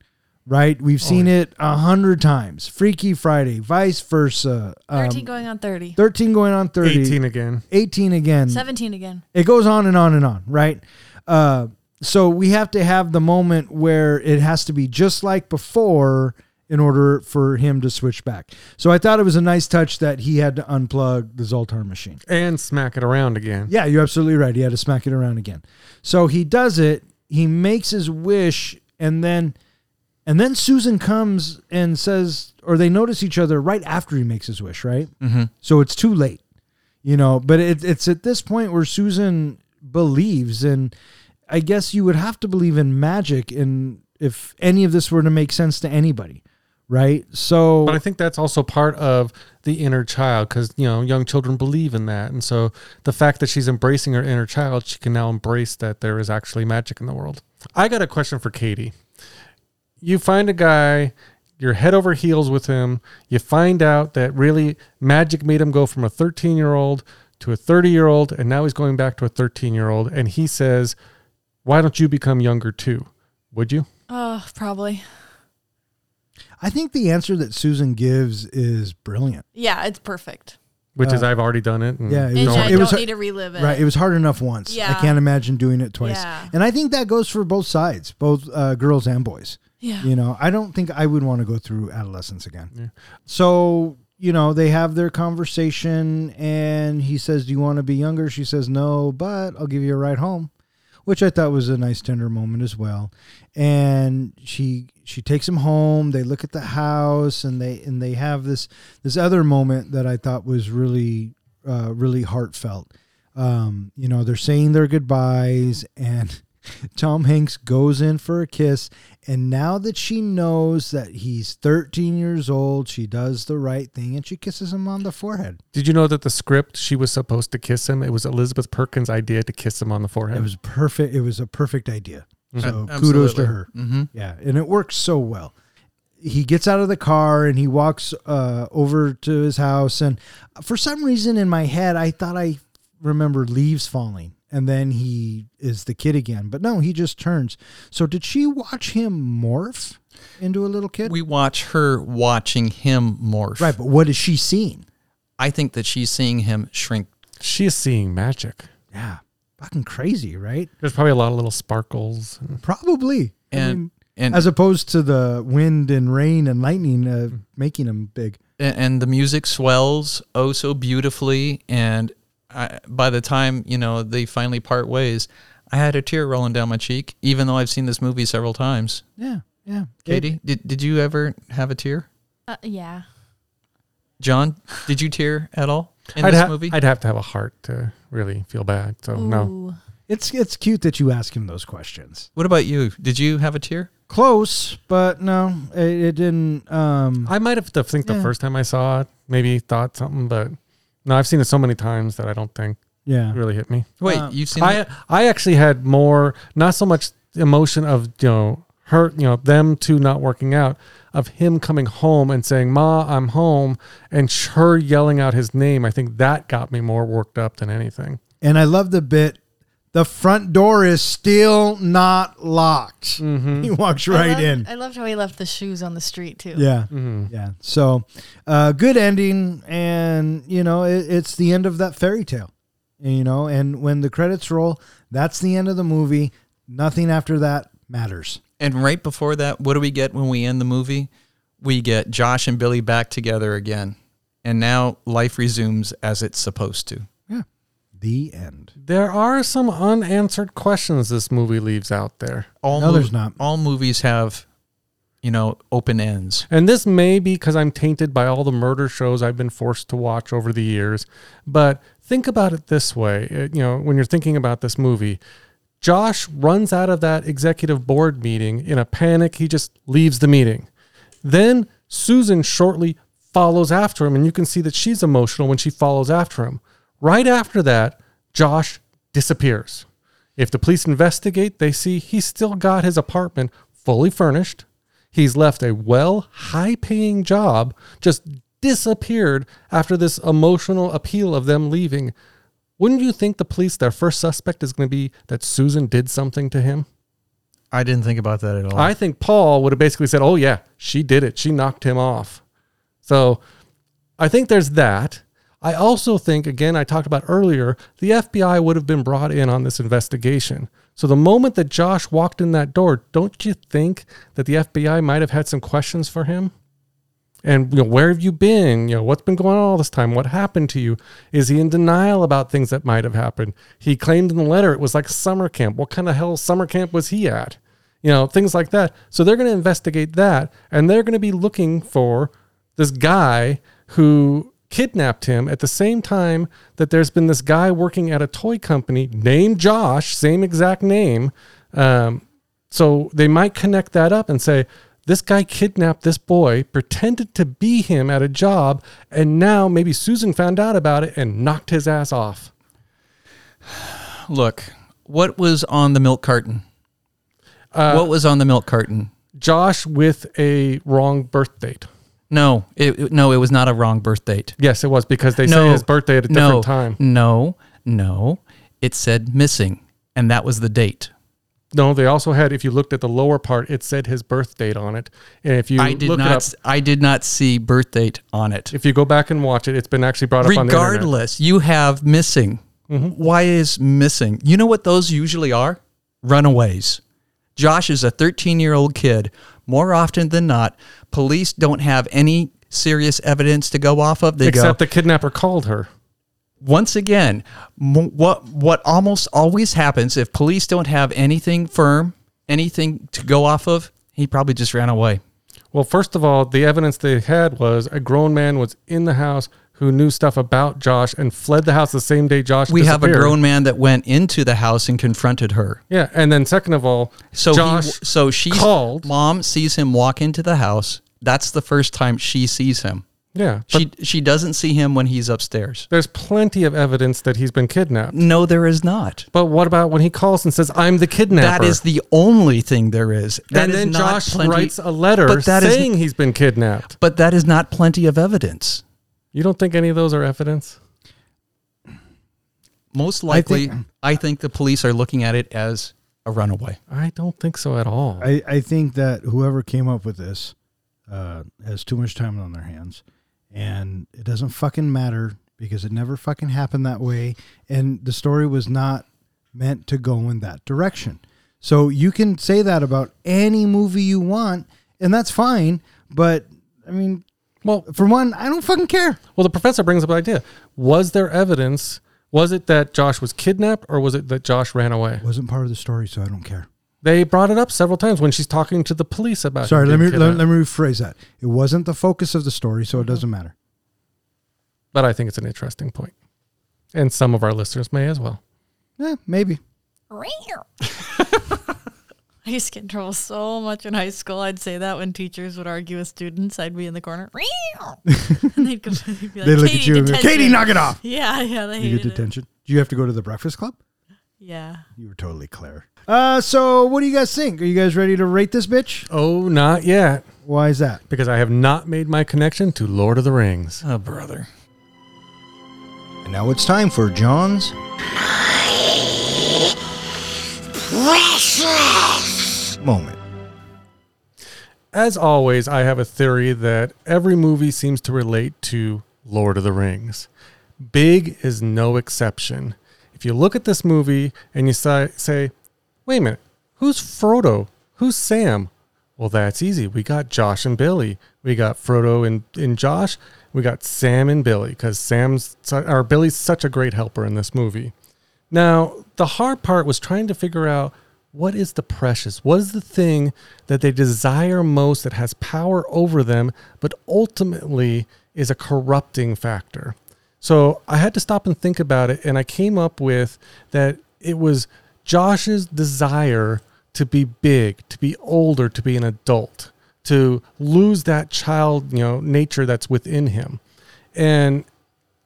right we've seen it a hundred times freaky friday vice versa um, 13 going on 30. 13 going on 30 18 again. 18 again 17 again. it goes on and on and on right uh, so we have to have the moment where it has to be just like before in order for him to switch back so i thought it was a nice touch that he had to unplug the zoltar machine And smack it around again. yeah, you're absolutely right. He had to smack it around again. So he does it. He makes his wish, and then, and then Susan comes and says, or they notice each other right after he makes his wish, right? Mm-hmm. So it's too late, you know. But it, it's at this point where Susan believes, and I guess you would have to believe in magic, and if any of this were to make sense to anybody, right? So But I think that's also part of the inner child because, you know, young children believe in that. And so the fact that she's embracing her inner child, she can now embrace that there is actually magic in the world. I got a question for Katie. You find a guy, you're head over heels with him. You find out that really magic made him go from a 13 year old to a 30 year old, and now he's going back to a 13 year old. And he says, Why don't you become younger too? Would you? Oh, probably. I think the answer that Susan gives is brilliant. Yeah, it's perfect. Which is, Uh, I've already done it. and yeah, it And was- I it don't was- need to relive it. Right. It was hard enough once. Yeah. I can't imagine doing it twice. Yeah. And I think that goes for both sides, both uh, girls and boys. Yeah. You know, I don't think I would want to go through adolescence again. So, you know, they have their conversation and he says, Do you want to be younger? She says, No, but I'll give you a ride home, which I thought was a nice tender moment as well. And she she takes him home. They look at the house and they and they have this this other moment that I thought was really uh, really heartfelt. Um, you know, they're saying their goodbyes and Tom Hanks goes in for a kiss. And now that she knows that he's 13 years old, she does the right thing and she kisses him on the forehead. Did you know that the script she was supposed to kiss him? It was Elizabeth Perkins' idea to kiss him on the forehead. It was perfect. It was a perfect idea. So A- kudos to her. Mm-hmm. Yeah, and it works so well. He gets out of the car and he walks uh, over to his house. And for some reason in my head, I thought I remembered leaves falling. And then he is the kid again. But no, he just turns. So did she watch him morph into a little kid? We watch her watching him morph. right, but what is she seeing? I think that she's seeing him shrink. she is seeing magic. Yeah, fucking crazy, right? There's probably a lot of little sparkles. Probably. I And mean, and as opposed to the wind and rain and lightning uh, making him big. and and the music swells oh so beautifully and I, by the time you know they finally part ways i had a tear rolling down my cheek even though i've seen this movie several times Yeah, yeah. katie did, did you ever have a tear Uh, yeah. john did you tear at all in I'd, this ha- movie I'd have to have a heart to really feel bad. So no. It's it's cute that you ask him those questions. what about you did you have a tear Close, but no, it, it didn't. Um, I might have to think the first time I saw it, maybe thought something, but no, I've seen it so many times that I don't think yeah, it really hit me. wait Uh, you've seen I it? I actually had more, not so much emotion of you know her, you know them two not working out, of him coming home and saying, "Ma, I'm home," and sh- her yelling out his name. I think that got me more worked up than anything. and I love the bit. The front door is still not locked. He walks I right loved- in. I loved how he left the shoes on the street too. Yeah, Mm-hmm. yeah. So, uh, good ending, and you know, it, it's the end of that fairy tale. You know, and when the credits roll, that's the end of the movie. Nothing after that matters. and right before that what do we get when we end the movie we get josh and billy back together again and now life resumes as it's supposed to Yeah, the end. There are some unanswered questions this movie leaves out there. all No, there's not. all movies have you know, open ends. And this may be because I'm tainted by all the murder shows I've been forced to watch over the years. But think about it this way uh, you know, when you're thinking about this movie, Josh runs out of that executive board meeting in a panic. He just leaves the meeting. Then Susan shortly follows after him, and you can see that she's emotional when she follows after him. Right after that, Josh disappears. If the police investigate, they see he's still got his apartment fully furnished. He's left a well, high paying job, just disappeared after this emotional appeal of them leaving. Wouldn't you think the police, their first suspect is going to be that Susan did something to him? I didn't think about that at all. I think Paul would have basically said, Oh, yeah, she did it. She knocked him off. So I think there's that. I also think, again, I talked about earlier, the FBI would have been brought in on this investigation. So the moment that Josh walked in that door, don't you think that the FBI might have had some questions for him? And you know, where have you been? You know, what's been going on all this time? What happened to you? Is he in denial about things that might have happened? He claimed in the letter it was like summer camp. What kind of hell summer camp was he at? You know, things like that. So they're going to investigate that, and they're going to be looking for this guy who kidnapped him at the same time that there's been this guy working at a toy company named Josh, same exact name. Um, so they might connect that up and say, this guy kidnapped this boy, pretended to be him at a job, and now maybe Susan found out about it and knocked his ass off. Look, what was on the milk carton? Uh, what was on the milk carton? Josh with a wrong birth date. No, it, no, it was not a wrong birth date. Yes, it was because they say his birthday at a no, different time. No, no, it said missing, and that was the date. No, they also had. If you looked at the lower part, it said his birth date on it. And if you I did look not. up, I did not see birth date on it. if you go back and watch it, it's been actually brought up on the. Mm-hmm. Regardless, you have missing. Why is missing? You know what those usually are? Runaways. Josh is a 13 year old kid. More often than not, police don't have any serious evidence to go off of. They Except go, the kidnapper called her. once again, mo- what what almost always happens if police don't have anything firm, anything to go off of, he probably just ran away. Well, first of all, the evidence they had was a grown man was in the house who knew stuff about Josh and fled the house the same day Josh. We have a grown man that went into the house and confronted her. Yeah, and then second of all, So Josh he, so she called. Mom sees him walk into the house. That's the first time she sees him. Yeah, She she doesn't see him when he's upstairs. there's plenty of evidence that he's been kidnapped. No, there is not. But what about when he calls and says, "I'm the kidnapper"? That is the only thing there is. That and is then Josh plenty- writes a letter that is- saying he's been kidnapped. But that is not plenty of evidence. You don't think any of those are evidence? Most likely, I think, think- the police are looking at it as a runaway. I don't think so at all. I, I think that whoever came up with this uh, has too much time on their hands, and it doesn't fucking matter because it never fucking happened that way, and the story was not meant to go in that direction. So you can say that about any movie you want, and that's fine. But I mean, well, for one, I don't fucking care. well, the professor brings up an idea. Was there evidence? Was it that Josh was kidnapped, or was it that Josh ran away? Wasn't part of the story, so I don't care. They brought it up several times when she's talking to the police about. Sorry, let me let, let me rephrase that. It wasn't the focus of the story, so it doesn't matter. But I think it's an interesting point, and some of our listeners may as well. Eh, maybe. *laughs* I used to get in trouble so much in high school. I'd say that when teachers would argue with students, I'd be in the corner. *laughs* and they'd, go, they'd be like, They look Katie, at you and be like. Katie, knock it off. *laughs* Yeah, yeah, they You hated get it. detention. Do you have to go to the Breakfast Club? Yeah. You were totally Claire. Uh, so what do you guys think? Are you guys ready to rate this bitch? Oh, not yet, Why is that? because I have not made my connection to Lord of the Rings. Oh, brother. And now it's time for John's moment. As always, I have a theory that every movie seems to relate to Lord of the Rings. Big is no exception. If you look at this movie and you say, wait a minute, who's Frodo? Who's Sam? Well, that's easy. We got Josh and Billy. We got Frodo and, and Josh. We got Sam and Billy because Sam's or Billy's such a great helper in this movie. Now, the hard part was trying to figure out what is the precious? What is the thing that they desire most that has power over them, but ultimately is a corrupting factor? So I had to stop and think about it, and I came up with that it was Josh's desire to be big, to be older, to be an adult, to lose that child, you know, nature that's within him. And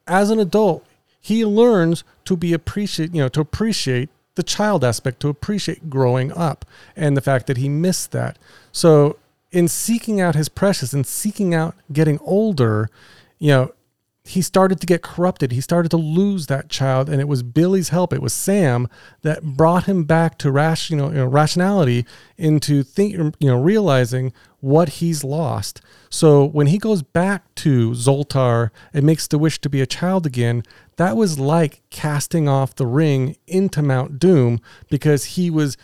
as an adult, he learns to be appreciate, you know, to appreciate the child aspect, to appreciate growing up and the fact that he missed that. So in seeking out his precious and seeking out getting older, you know, he started to get corrupted. He started to lose that child, and it was Billy's help. It was Sam that brought him back to ration, you know, you know, rationality into think, you know, realizing what he's lost. So when he goes back to Zoltar and makes the wish to be a child again, that was like casting off the ring into Mount Doom because he was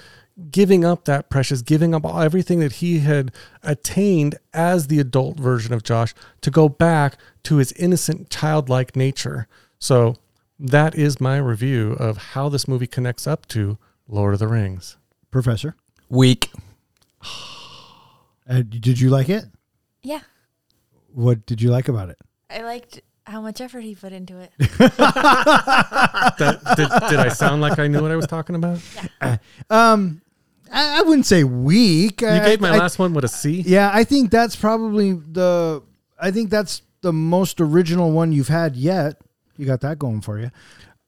giving up that precious, giving up everything that he had attained as the adult version of Josh to go back to his innocent, childlike nature. So that is my review of how this movie connects up to Lord of the Rings. Professor, Weak. uh, did you like it? Yeah. What did you like about it? I liked how much effort he put into it. *laughs* That, did, did I sound like I knew what I was talking about? Um, I, I wouldn't say weak. You I, gave my I- last one with a C. Yeah, I think that's probably the. I think that's the most original one you've had yet. You got that going for you.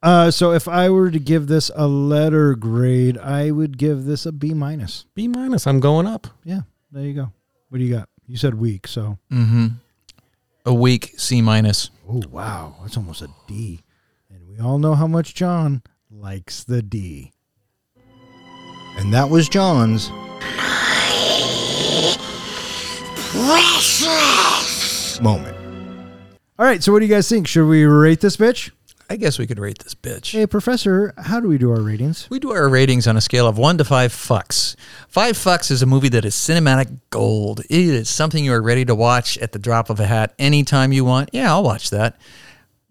Uh, so if I were to give this a letter grade, I would give this a B minus. B minus. I'm going up. Yeah, there you go. What do you got? You said weak, so Mm-hmm. A weak C minus. oh wow, that's almost a D. And we all know how much John likes the D. And that was John's Precious moment. All right, so what do you guys think? Should we rate this bitch? I guess we could rate this bitch. Hey, Professor, how do we do our ratings? We do our ratings on a scale of one to five fucks. Five fucks is a movie that is cinematic gold. It is something you are ready to watch at the drop of a hat anytime you want. Yeah, I'll watch that.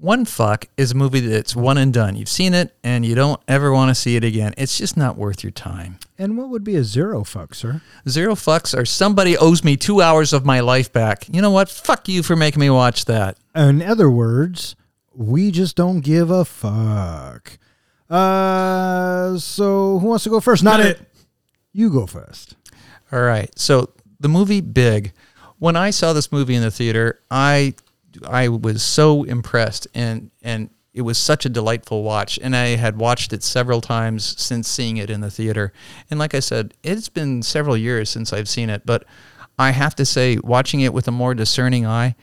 One fuck is a movie that's one and done. You've seen it and you don't ever want to see it again. It's just not worth your time. And what would be a zero fuck, sir? Zero fucks or somebody owes me two hours of my life back. You know what? Fuck you for making me watch that. In other words, we just don't give a fuck. Uh, so who wants to go first? Not, Not it. You go first. All right. So the movie Big. When I saw this movie in the theater, I I was so impressed and and it was such a delightful watch and I had watched it several times since seeing it in the theater. And like I said, it's been several years since I've seen it, but I have to say watching it with a more discerning eye,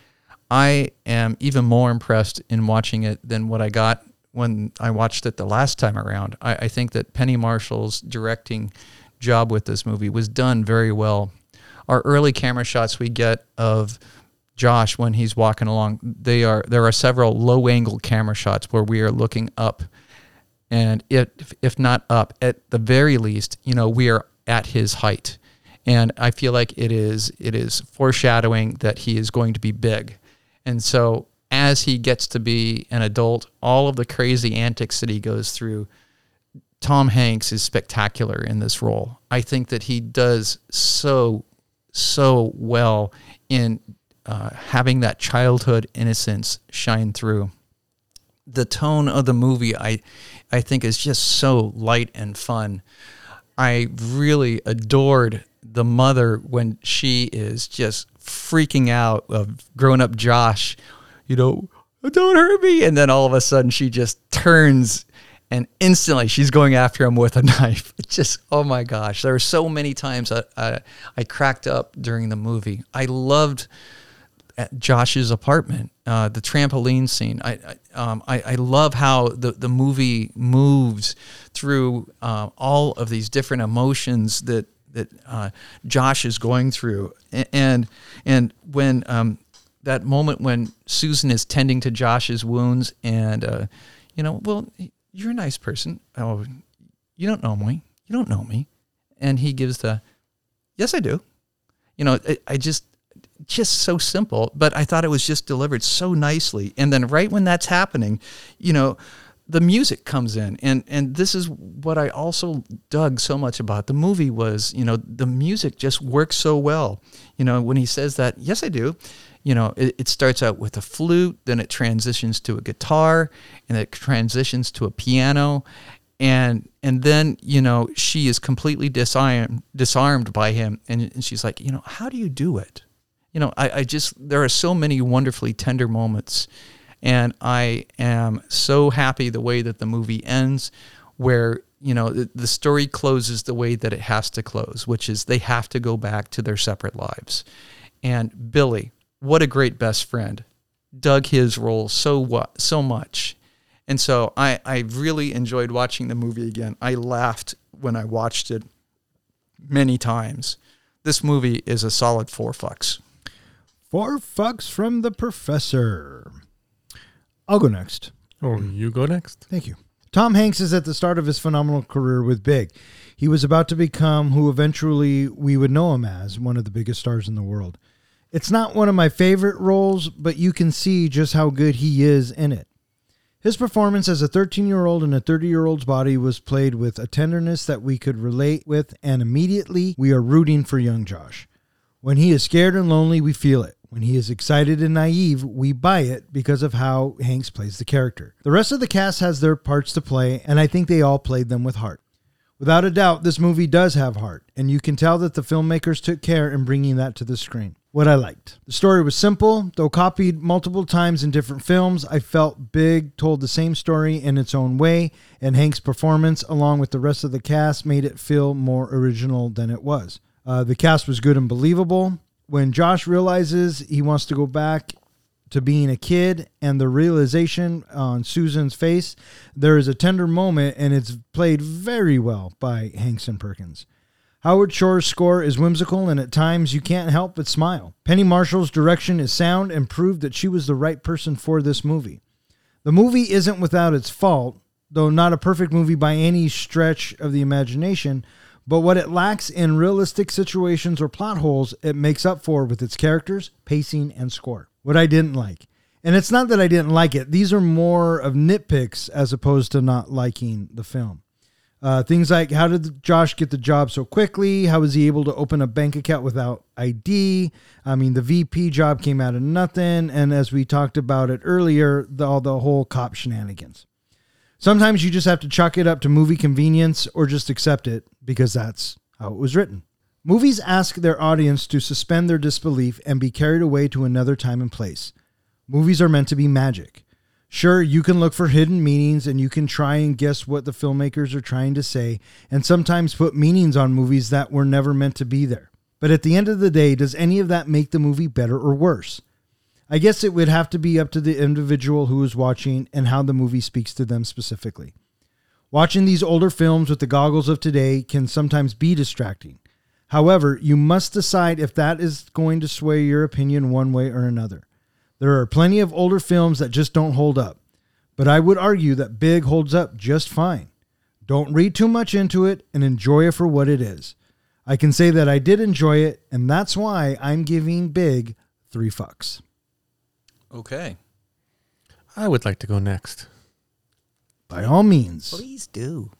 I am even more impressed in watching it than what I got when I watched it the last time around. I, I think that Penny Marshall's directing job with this movie was done very well. Our early camera shots we get of Josh when he's walking along, they are there are several low angle camera shots where we are looking up, and if if not up, at the very least, you know, we are at his height, and I feel like it is it is foreshadowing that he is going to be big, and so as he gets to be an adult, all of the crazy antics that he goes through, Tom Hanks is spectacular in this role. I think that he does so so well in uh, having that childhood innocence shine through. The tone of the movie, I, I think, is just so light and fun. I really adored the mother when she is just freaking out of grown up Josh, you know, don't hurt me. And then all of a sudden she just turns and instantly she's going after him with a *laughs* knife. Just, oh my gosh. There were so many times I, I, I cracked up during the movie. I loved at Josh's apartment, uh, the trampoline scene. I I, um, I I love how the the movie moves through uh, all of these different emotions that that uh, Josh is going through, and and when um, that moment when Susan is tending to Josh's wounds, and uh, you know, well, you're a nice person. Oh, you don't know me. You don't know me, and he gives the, yes, I do. You know, I, I just just so simple, but I thought it was just delivered so nicely. And then right when that's happening, you know, the music comes in. And and this is what I also dug so much about the movie was you know the music just works so well. You know when he says that yes I do you know it, it starts out with a flute then it transitions to a guitar and it transitions to a piano. And and then you know she is completely disarmed disarmed by him. And, and she's like you know how do you do it you know I, I just there are so many wonderfully tender moments and I am so happy the way that the movie ends, where you know the, the story closes the way that it has to close, which is they have to go back to their separate lives. And Billy, what a great best friend, dug his role so what so much. And so I, I really enjoyed watching the movie again. I laughed when I watched it many times. This movie is a solid four fucks. Four fucks from the professor. I'll go next. Oh, you go next. Thank you. Tom Hanks is at the start of his phenomenal career with Big. He was about to become who eventually we would know him as, one of the biggest stars in the world. It's not one of my favorite roles, but you can see just how good he is in it. His performance as a 13 year old in a 30 year old's body was played with a tenderness that we could relate with, and immediately we are rooting for young Josh. When he is scared and lonely, we feel it. When he is excited and naive, we buy it because of how Hanks plays the character. The rest of the cast has their parts to play, and I think they all played them with heart. Without a doubt, this movie does have heart, and you can tell that the filmmakers took care in bringing that to the screen. What I liked. The story was simple, though copied multiple times in different films. I felt Big told the same story in its own way, and Hank's performance, along with the rest of the cast, made it feel more original than it was. Uh, the cast was good and believable when Josh realizes he wants to go back to being a kid and the realization on Susan's face, there is a tender moment and it's played very well by Hanks and Perkins. Howard Shore's score is whimsical and at times you can't help but smile. Penny Marshall's direction is sound and proved that she was the right person for this movie. The movie isn't without its fault, though not a perfect movie by any stretch of the imagination, but what it lacks in realistic situations or plot holes, it makes up for with its characters, pacing, and score. What I didn't like. And it's not that I didn't like it, these are more of nitpicks as opposed to not liking the film. Uh, things like how did Josh get the job so quickly? How was he able to open a bank account without ID? I mean, the VP job came out of nothing. And as we talked about it earlier, the, all the whole cop shenanigans. Sometimes you just have to chuck it up to movie convenience or just accept it because that's how it was written. Movies ask their audience to suspend their disbelief and be carried away to another time and place. Movies are meant to be magic. Sure, you can look for hidden meanings and you can try and guess what the filmmakers are trying to say, and sometimes put meanings on movies that were never meant to be there. But at the end of the day, does any of that make the movie better or worse? I guess it would have to be up to the individual who is watching and how the movie speaks to them specifically. Watching these older films with the goggles of today can sometimes be distracting. However, you must decide if that is going to sway your opinion one way or another. There are plenty of older films that just don't hold up, but I would argue that Big holds up just fine. Don't read too much into it and enjoy it for what it is. I can say that I did enjoy it, and that's why I'm giving Big three fucks. Okay. I would like to go next. By all means. Please do.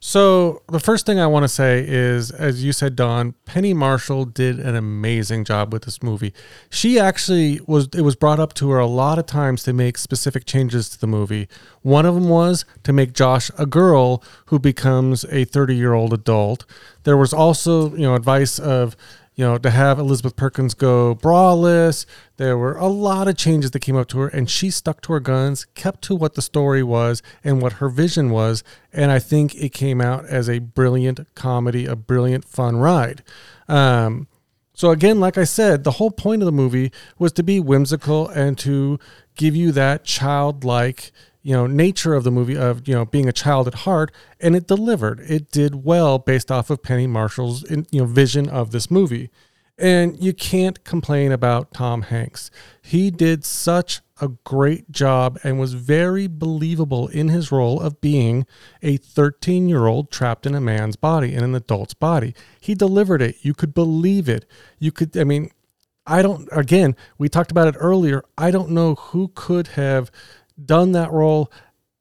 So the first thing I want to say is, as you said, Don, Penny Marshall did an amazing job with this movie. She actually was. It was brought up to her a lot of times to make specific changes to the movie. One of them was to make Josh a girl who becomes a 30 year old adult. There was also, you know, advice of you know, to have Elizabeth Perkins go braless. There were a lot of changes that came up to her, and she stuck to her guns, kept to what the story was and what her vision was. And I think it came out as a brilliant comedy, a brilliant fun ride. Um, so, again, like I said, the whole point of the movie was to be whimsical and to give you that childlike you know nature of the movie of you know being a child at heart and it delivered. It did well based off of penny marshall's you know vision of this movie. And you can't complain about tom hanks. He did such a great job and was very believable in his role of being a 13 year old trapped in a man's body in an adult's body. He delivered it. You could believe it. You could i mean i don't again we talked about it earlier. I don't know who could have done that role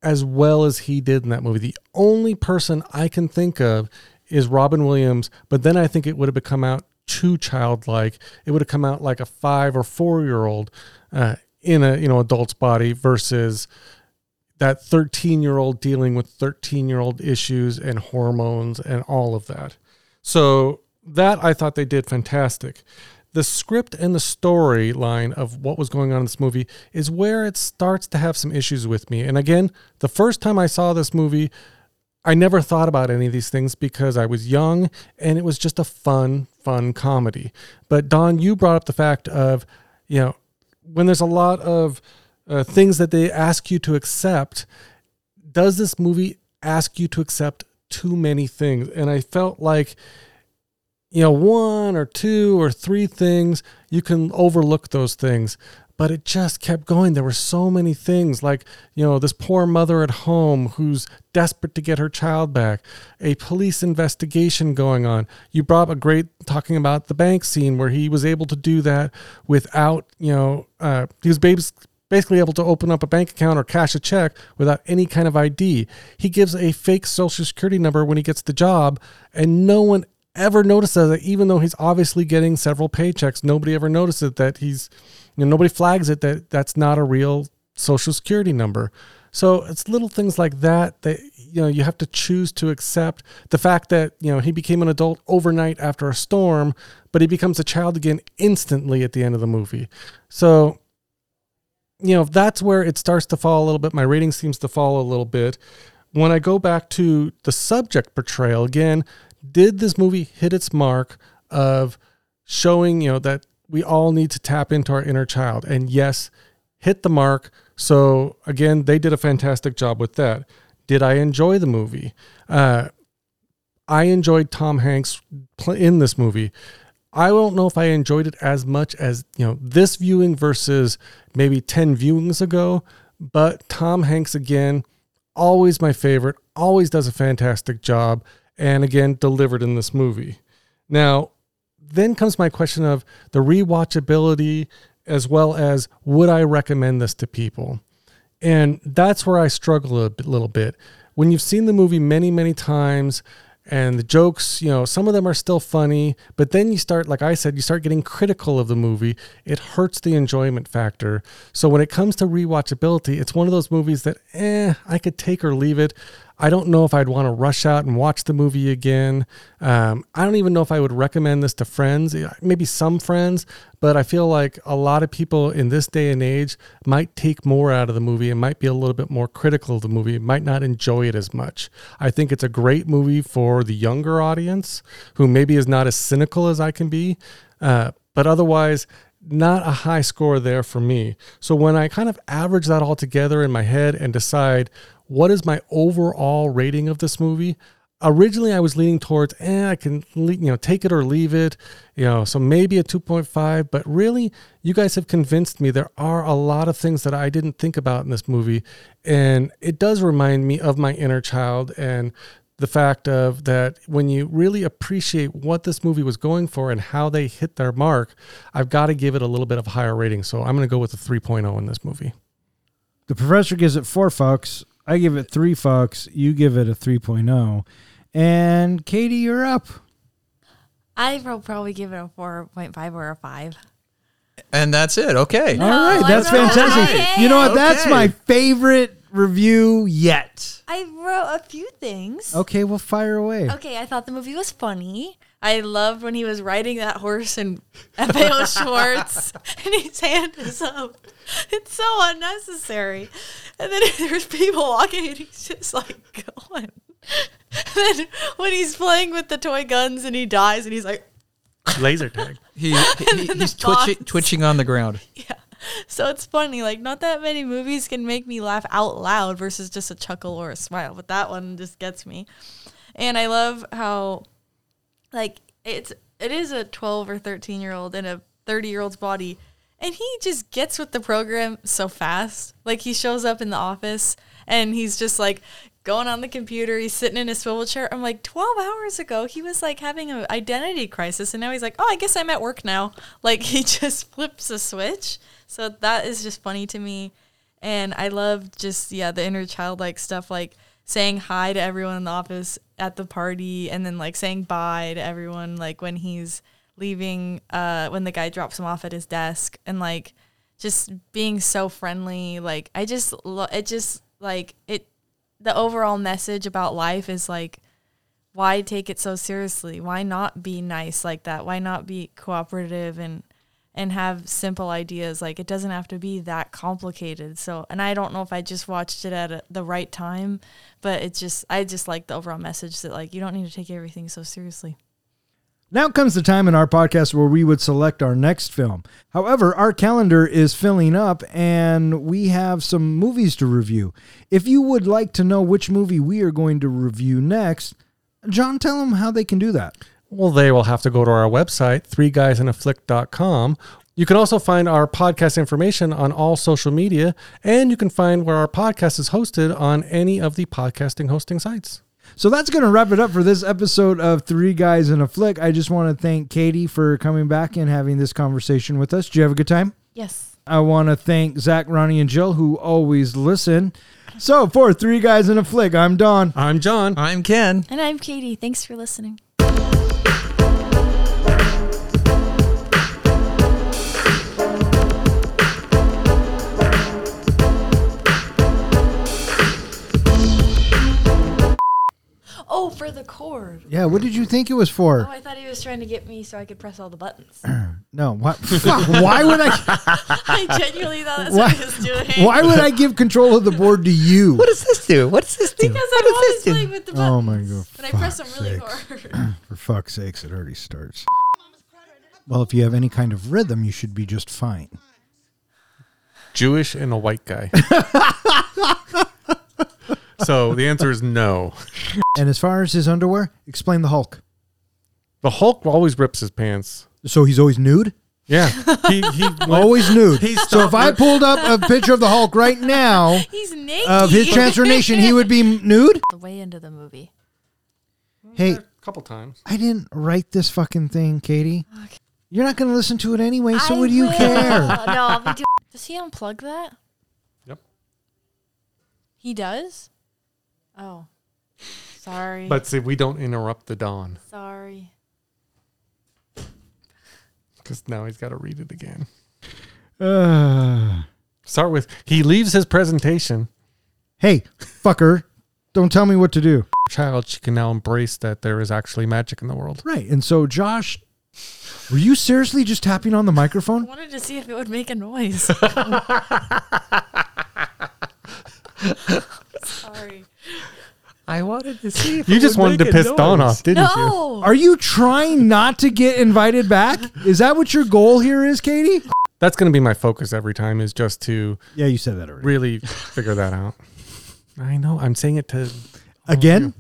as well as he did in that movie. The only person I can think of is Robin Williams, but then I think it would have become out too childlike. It would have come out like a five or four year old uh, in a you know adult's body versus that 13 year old dealing with 13 year old issues and hormones and all of that. So that I thought they did fantastic. The script and the storyline of what was going on in this movie is where it starts to have some issues with me. And again, the first time I saw this movie, I never thought about any of these things because I was young and it was just a fun, fun comedy. But Don, you brought up the fact of, you know, when there's a lot of uh, things that they ask you to accept, does this movie ask you to accept too many things? And I felt like, you know, one or two or three things, you can overlook those things. But it just kept going. There were so many things like, you know, this poor mother at home who's desperate to get her child back, a police investigation going on. You brought up a great talking about the bank scene where he was able to do that without, you know, uh, he was basically able to open up a bank account or cash a check without any kind of ID. He gives a fake social security number when he gets the job, and no one ever notices it, even though he's obviously getting several paychecks. Nobody ever notices that he's, you know, nobody flags it that that's not a real social security number. So it's little things like that that you know you have to choose to accept the fact that you know he became an adult overnight after a storm, but he becomes a child again instantly at the end of the movie. So you know that's where it starts to fall a little bit. My rating seems to fall a little bit. When I go back to the subject portrayal again, did this movie hit its mark of showing, you know, that we all need to tap into our inner child? And yes, hit the mark. So again, they did a fantastic job with that. Did I enjoy the movie? Uh, I enjoyed Tom Hanks in this movie. I don't know if I enjoyed it as much as, you know, this viewing versus maybe 10 viewings ago, but Tom Hanks again, always my favorite, always does a fantastic job and again delivered in this movie. Now, then comes my question of the rewatchability as well as would I recommend this to people? And that's where I struggle a little bit. When you've seen the movie many, many times, and the jokes, you know, some of them are still funny, but then you start, like I said, you start getting critical of the movie. It hurts the enjoyment factor. So when it comes to rewatchability, it's one of those movies that, eh, I could take or leave it. I don't know if I'd want to rush out and watch the movie again. Um, I don't even know if I would recommend this to friends, maybe some friends, but I feel like a lot of people in this day and age might take more out of the movie and might be a little bit more critical of the movie, might not enjoy it as much. I think it's a great movie for the younger audience who maybe is not as cynical as I can be, uh, but otherwise, not a high score there for me. So when I kind of average that all together in my head and decide what is my overall rating of this movie? Originally, I was leaning towards, eh, I can, you know, take it or leave it, you know, so maybe a 2.5. But really, you guys have convinced me there are a lot of things that I didn't think about in this movie. And it does remind me of my inner child and the fact of that when you really appreciate what this movie was going for and how they hit their mark, I've got to give it a little bit of higher rating. So I'm going to go with a 3.0 in this movie. The professor gives it four, folks. I give it three fucks. You give it a 3.0. And Katie, you're up. I will probably give it a 4.5 or a 5. And that's it. Okay. All right. That's fantastic. it. You know what? That's my favorite review yet. I wrote a few things. Okay, well, fire away. Okay, I thought the movie was funny. I loved when he was riding that horse in *laughs* FAO Schwarz and his hand is up. It's so unnecessary. And then *laughs* there's people walking and he's just like going. *laughs* And then when he's playing with the toy guns and he dies and he's like, Laser tag. He, he- he's twitching, twitching on the ground. yeah. So it's funny. Like, not that many movies can make me laugh out loud versus just a chuckle or a smile, but that one just gets me. And I love how, like, it's it is a 12 or 13 year old in a 30 year old's body, and he just gets with the program so fast. Like, he shows up in the office and he's just like going on the computer. He's sitting in his swivel chair. I'm like, 12 hours ago, he was like having an identity crisis, and now he's like, oh, I guess I'm at work now. *laughs* Like, he just flips a switch. So that is just funny to me. And I love just yeah the inner childlike stuff like saying hi to everyone in the office at the party and then like saying bye to everyone like when he's leaving uh when the guy drops him off at his desk and like just being so friendly like I just lo- it just like it the overall message about life is like why take it so seriously? Why not be nice like that? Why not be cooperative and and have simple ideas? Like it doesn't have to be that complicated. So, and I don't know if I just watched it at a, the right time, but it's just I just like the overall message that like you don't need to take everything so seriously. Now comes the time in our podcast where we would select our next film. However, our calendar is filling up and we have some movies to review. If you would like to know which movie we are going to review next, John, tell them how they can do that. Well, they will have to go to our website, threeguysinaflick.com. You can also find our podcast information on all social media, and you can find where our podcast is hosted on any of the podcasting hosting sites. So that's going to wrap it up for this episode of Three Guys in a Flick. I just want to thank Katie for coming back and having this conversation with us. Did you have a good time? Yes. I want to thank Zach, Ronnie, and Jill who always listen. So for Three Guys in a Flick, I'm Don. I'm John. I'm Ken. And I'm Katie. Thanks for listening. Oh, for the cord. Yeah, what did you think it was for? Oh, for? I thought he was trying to get me so I could press all the buttons. *clears throat* No, what? Fuck, why would I? *laughs* I genuinely thought that's Why, what he was doing. why would I give control of the board to you? *laughs* What does this do? What does this do? Because what I'm does always this do? playing with the buttons. Oh my God, But I press them fuck's really sakes. hard. *clears throat* For fuck's sakes, it already starts. Well, if you have any kind of rhythm, you should be just fine. Jewish and a white guy. *laughs* so the answer is no. *laughs* And as far as his underwear, explain the Hulk. The Hulk always rips his pants. So he's always nude? Yeah. He, he *laughs* Always nude. He So if I pulled up a picture of the Hulk right now *laughs* He's naked. of his transformation, he would be nude? The way into the movie. Hey, a couple times. I didn't write this fucking thing, Katie. You're not going to listen to it anyway, so I what do you will. care? no, I'll be doing. Does he unplug that? Yep. He does. Oh, sorry. But see, we don't interrupt the dawn sorry. because now he's got to read it again. Uh, Start with he leaves his presentation. hey, fucker, don't tell me what to do. Child, she can now embrace that there is actually magic in the world. Right. And so, Josh, were you seriously just tapping on the microphone? I microphone? wanted to see if it would make a noise. *laughs* sorry. I wanted to see if You it just wanted to make a piss Dawn off, didn't you? No. Are you trying not to get invited back? Is that what your goal here is, Katie? That's going to be my focus every time is just to Yeah, you said that already. really figure that out. I know. I'm saying it to Again?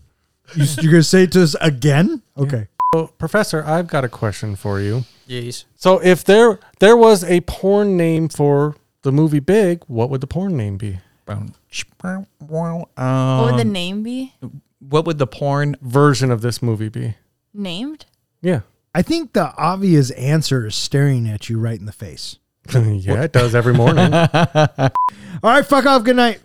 You, you're going to say it to us again? Okay. So, Professor, I've got a question for you. Yes. So, if there there was a porn name for the movie Big, what would the porn name be? Um, what would the name be? what would the porn? Version of this movie be? Named? Yeah. I think the obvious answer is staring at you right in the face. *laughs* yeah, it does every morning. *laughs* All right, fuck off. Good night.